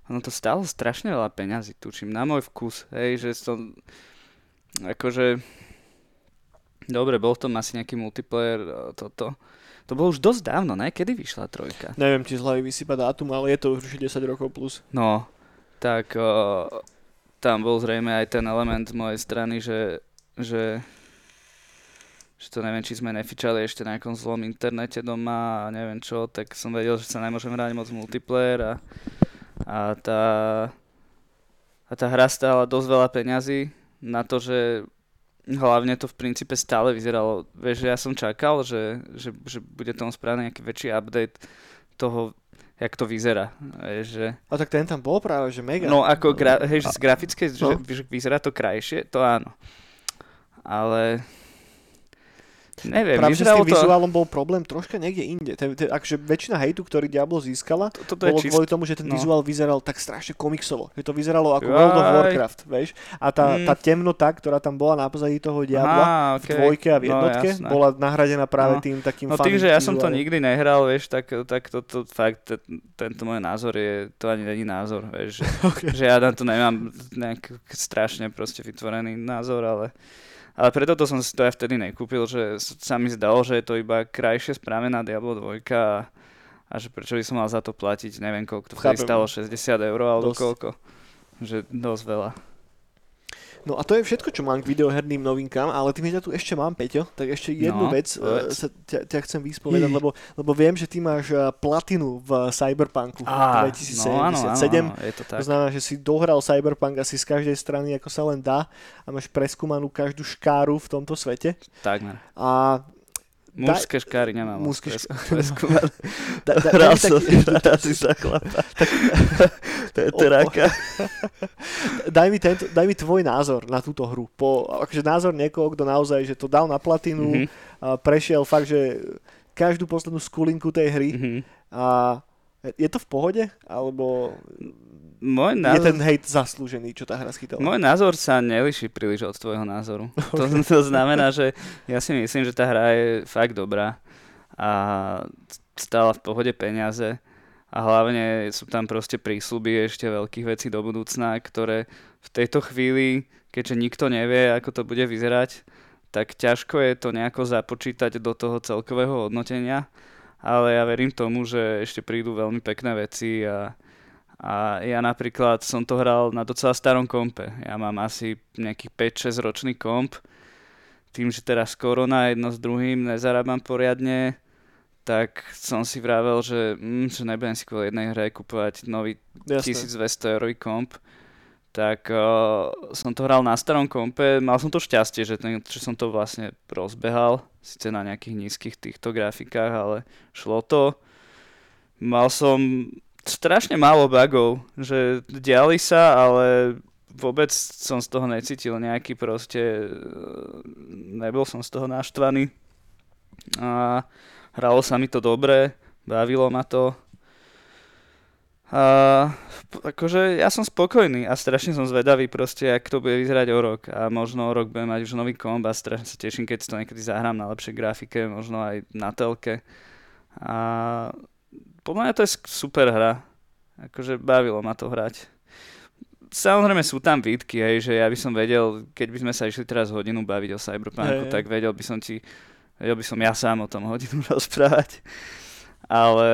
ono to stálo strašne veľa peňazí, tučím, na môj vkus, hej, že som akože dobre, bol v tom asi nejaký multiplayer, toto. To bolo už dosť dávno, ne? Kedy vyšla trojka? Neviem, či z hlavy vysypa dátum, ale je to už 10 rokov plus. No, tak o, tam bol zrejme aj ten element z mojej strany, že, že že to neviem, či sme nefičali ešte na nejakom zlom internete doma a neviem čo, tak som vedel, že sa nemôžem hrať moc multiplayer a, a tá a tá hra stála dosť veľa peňazí na to, že hlavne to v princípe stále vyzeralo, vieš, že ja som čakal, že, že, že bude tomu správne nejaký väčší update toho, jak to vyzerá. Že... A tak ten tam bol práve, že mega. No ako gra, hej, že z grafickej, no. že vyzerá to krajšie, to áno. Ale Neviem, Práve, s tým to... vizuálom bol problém troška niekde inde. Akže väčšina hejtu, ktorý Diablo získala, to, bolo čist... kvôli tomu, že ten no. vizuál vyzeral tak strašne komiksovo. Že to vyzeralo ako Aj. World of Warcraft, vieš? A tá, mm. tá temnota, ktorá tam bola na pozadí toho Diabla Aha, okay. v dvojke a v no, jednotke, no, bola nahradená práve no. tým takým No tým, že ja som to nikdy nehral, vieš, tak, tak to, to, fakt, tento môj názor je, to ani není názor, vieš, že, okay. že ja na to nemám nejak strašne proste vytvorený názor, ale ale preto to som si to aj vtedy nekúpil, že sa mi zdalo, že je to iba krajšie správená Diablo 2 a, a že prečo by som mal za to platiť, neviem koľko to vtedy stalo, 60 eur alebo dosť. koľko. Že dosť veľa. No a to je všetko, čo mám k videoherným novinkám, ale že ja tu ešte mám, Peťo, tak ešte jednu No, vec uh, sa ťa, ťa chcem vyspovedať, lebo, lebo viem, že ty máš uh, platinu v Cyberpunku Á, 2077. no áno, áno, áno, je to tak. To znamená, že si dohral Cyberpunk asi z každej strany, ako sa len dá a máš preskúmanú každú škáru v tomto svete. Takmer. A Mužské škáry nemám. Mužské škáry. da, Hral som taký- razy za chlapa. To je teráka. daj, mi tento, daj mi tvoj názor na túto hru. Po, akože názor niekoho, kto naozaj že to dal na platinu, Mhm, a prešiel fakt, že každú poslednú skulinku tej hry mhm. a je to v pohode? Alebo Môj je názor, ten hejt zaslúžený, čo tá hra schytala? môj názor sa neliší príliš od tvojho názoru. To, to znamená, že ja si myslím, že tá hra je fakt dobrá a stála v pohode peniaze a hlavne sú tam proste prísľuby ešte veľkých vecí do budúcna, ktoré v tejto chvíli, keďže nikto nevie, ako to bude vyzerať, tak ťažko je to nejako započítať do toho celkového hodnotenia, ale ja verím tomu, že ešte prídu veľmi pekné veci a, a ja napríklad som to hral na docela starom kompe. Ja mám asi nejakých 5-6 ročný komp. Tým, že teraz korona jedno s druhým nezarábam poriadne, tak som si vravel, že, mm, že nebudem si kvôli jednej hre kupovať nový Jasné. 1200 eurový komp. Tak uh, som to hral na starom kompe, mal som to šťastie, že, ten, že som to vlastne rozbehal, síce na nejakých nízkych týchto grafikách, ale šlo to. Mal som strašne málo bugov, že diali sa, ale vôbec som z toho necítil nejaký proste, e, nebol som z toho naštvaný. A hralo sa mi to dobre, bavilo ma to. A akože ja som spokojný a strašne som zvedavý proste, ak to bude vyzerať o rok. A možno o rok budem mať už nový komb a strašne sa teším, keď to niekedy zahrám na lepšej grafike, možno aj na telke. A podľa mňa to je super hra. Akože bavilo ma to hrať. Samozrejme sú tam výtky, hej, že ja by som vedel, keď by sme sa išli teraz hodinu baviť o Cyberpunku, hej. tak vedel by som ti, vedel by som ja sám o tom hodinu rozprávať. Ale,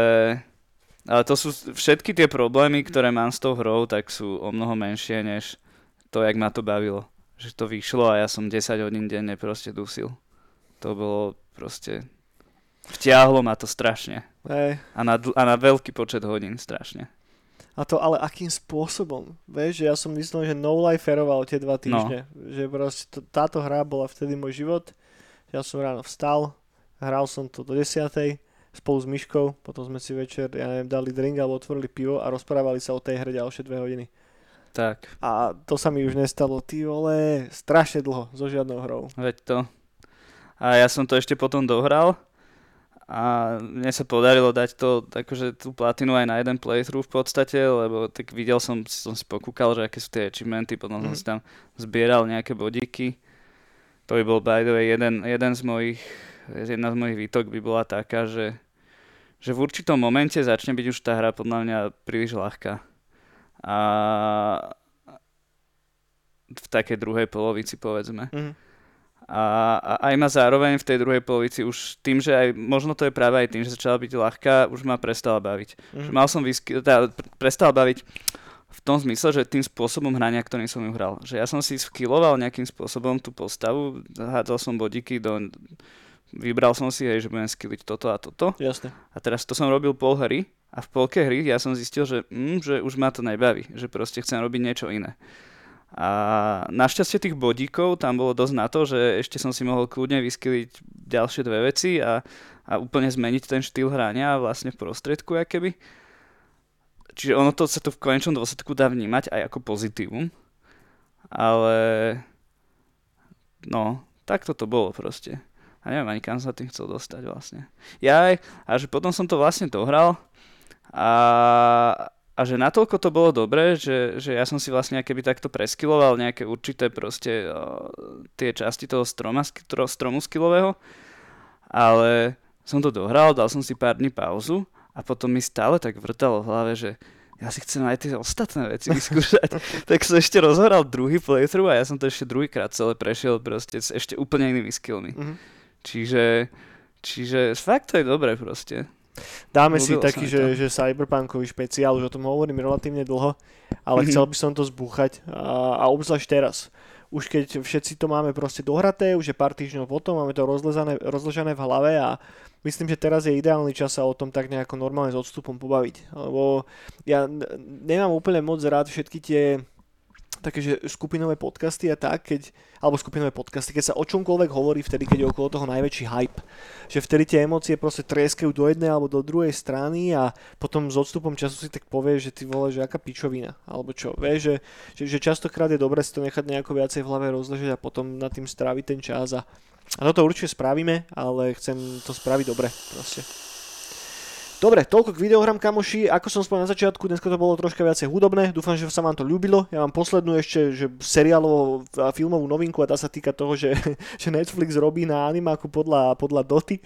ale to sú všetky tie problémy, ktoré mám s tou hrou, tak sú o mnoho menšie, než to, jak ma to bavilo. Že to vyšlo a ja som 10 hodín denne proste dusil. To bolo proste... Vtiahlo ma to strašne. Hej. A na, a na veľký počet hodín strašne. A to ale akým spôsobom? Vieš, že ja som myslel, že No Life feroval tie dva týždne. No. Že proste to, táto hra bola vtedy môj život. Ja som ráno vstal, hral som to do 10. spolu s Myškou, potom sme si večer, ja neviem, dali drink alebo otvorili pivo a rozprávali sa o tej hre ďalšie dve hodiny. Tak, A to sa mi už nestalo, ty vole, strašne dlho, so žiadnou hrou. veď to. A ja som to ešte potom dohral a mne sa podarilo dať to, akože tú platinu aj na jeden playthrough v podstate, lebo tak videl som, som si pokúkal, že aké sú tie achievementy, potom som Mhm. si tam zbieral nejaké bodíky. To by bol by the way jeden, jeden z mojich, jedna z mojich výtok by bola taká, že, že v určitom momente začne byť už tá hra podľa mňa príliš ľahká. A v takej druhej polovici povedzme. Mhm. A, a aj ma zároveň v tej druhej polovici už tým, že aj možno to je práve aj tým, že začala byť ľahká, už ma prestala baviť. Že Mhm. mal som whisky, teda pr- prestala baviť v tom zmysle, že tým spôsobom hrania, ktorým som ju hral. Že ja som si skilloval nejakým spôsobom tú postavu, hádzal som bodíky do... Vybral som si, hej, že budem skilliť toto a toto. Jasne. A teraz to som robil pol hry a v polke hry ja som zistil, že, mm, že už ma to nebaví, že proste chcem robiť niečo iné. A našťastie tých bodíkov tam bolo dosť na to, že ešte som si mohol kľudne vyskyliť ďalšie dve veci a, a úplne zmeniť ten štýl hrania vlastne v prostriedku, keby. Čiže ono to sa tu v konečnom dôsledku dá vnímať aj ako pozitívum, ale no, tak to bolo proste. A neviem ani kam sa tým chcel dostať vlastne. Ja aj, a že potom som to vlastne dohral a, a že natoľko to bolo dobré, že, že ja som si vlastne keby takto preskiloval nejaké určité proste o, tie časti toho stroma, tro- stromu skillového, ale som to dohral, dal som si pár dní pauzu a potom mi stále tak vrtalo v hlave, že ja si chcem aj tie ostatné veci vyskúšať. tak som ešte rozhoral druhý playthrough a ja som to ešte druhýkrát celé prešiel proste s ešte úplne inými skillmi. Mhm. Čiže, čiže fakt to je dobré proste. Dáme si Ľúbilo sa taký, mi že, to. že cyberpunkový špeciál, už o tom hovorím relatívne dlho, ale Mhm. chcel by som to zbúchať a, a obzvlášť teraz. už keď všetci to máme proste dohraté, už je pár týždňov potom, máme to rozlezané, rozležané v hlave a myslím, že teraz je ideálny čas sa o tom tak nejako normálne s odstupom pobaviť. Lebo ja nemám úplne moc rád všetky tie také, že skupinové podcasty a tak, keď, alebo skupinové podcasty, keď sa o čomkoľvek hovorí vtedy, keď je okolo toho najväčší hype. Že vtedy tie emócie proste treskajú do jednej alebo do druhej strany a potom s odstupom času si tak povie, že ty vole, že aká pičovina, alebo čo. Vieš, že, že, že častokrát je dobré si to nechať nejako viacej v hlave rozležať a potom nad tým stráviť ten čas a a toto určite spravíme, ale chcem to spraviť dobre proste. Dobre, toľko k videohrám kamoši. Ako som spomenul na začiatku, dneska to bolo troška viacej hudobné. Dúfam, že sa vám to ľúbilo. Ja mám poslednú ešte že seriálovú a filmovú novinku a tá sa týka toho, že, že Netflix robí na animáku podľa, podľa Doty.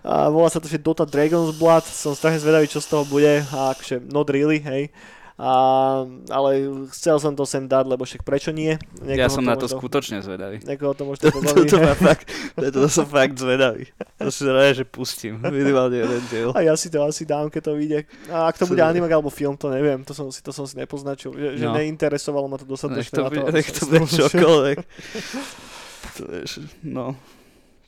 a volá sa to, že Dota Dragon's Blood. Som strašne zvedavý, čo z toho bude. A akože not really, hej. A, ale chcel som to sem dať, lebo však prečo nie? Niekoho ja som to na to možno, skutočne zvedavý. Niekoho to možno pobaví. to, to, fakt, to, to som fakt zvedavý. To si rád, že pustím minimálne jeden diel. A ja si to asi dám, keď to vyjde. A ak to bude animák alebo film, to neviem. To som si, to som si nepoznačil. Že, že no. neinteresovalo ma to dostatočne no, to, na to. Nech to bude čokoľvek. to vieš, no.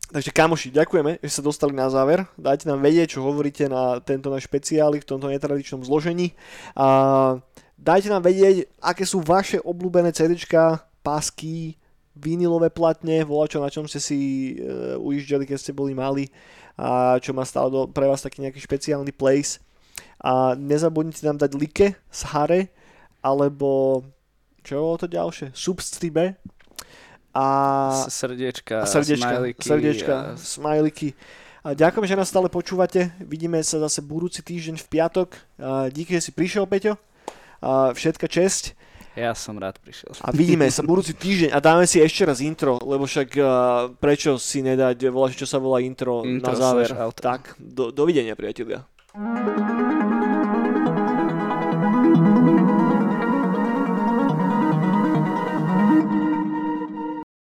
Takže kamoši, ďakujeme, že sa dostali na záver. Dajte nám vedieť, čo hovoríte na tento náš špeciály v tomto netradičnom zložení. A dajte nám vedieť, aké sú vaše obľúbené CDčka, pásky, vinilové platne, čo na čom ste si uh, ujížďali, keď ste boli mali a čo má stále do, pre vás taký nejaký špeciálny place. A nezabudnite nám dať like z Hare, alebo čo bolo to ďalšie? Substribe, a srdiečka, srdiečka, smajliky, srdiečka, a... smajliky. A ďakujem, že nás stále počúvate. Vidíme sa zase budúci týždeň v piatok. A díky, že si prišiel, Peťo. A všetka česť. Ja som rád prišiel. A vidíme sa budúci týždeň a dáme si ešte raz intro, lebo však uh, prečo si nedať, voláš, čo sa volá intro, intro na záver. Tak, do, dovidenia, priatelia. thank you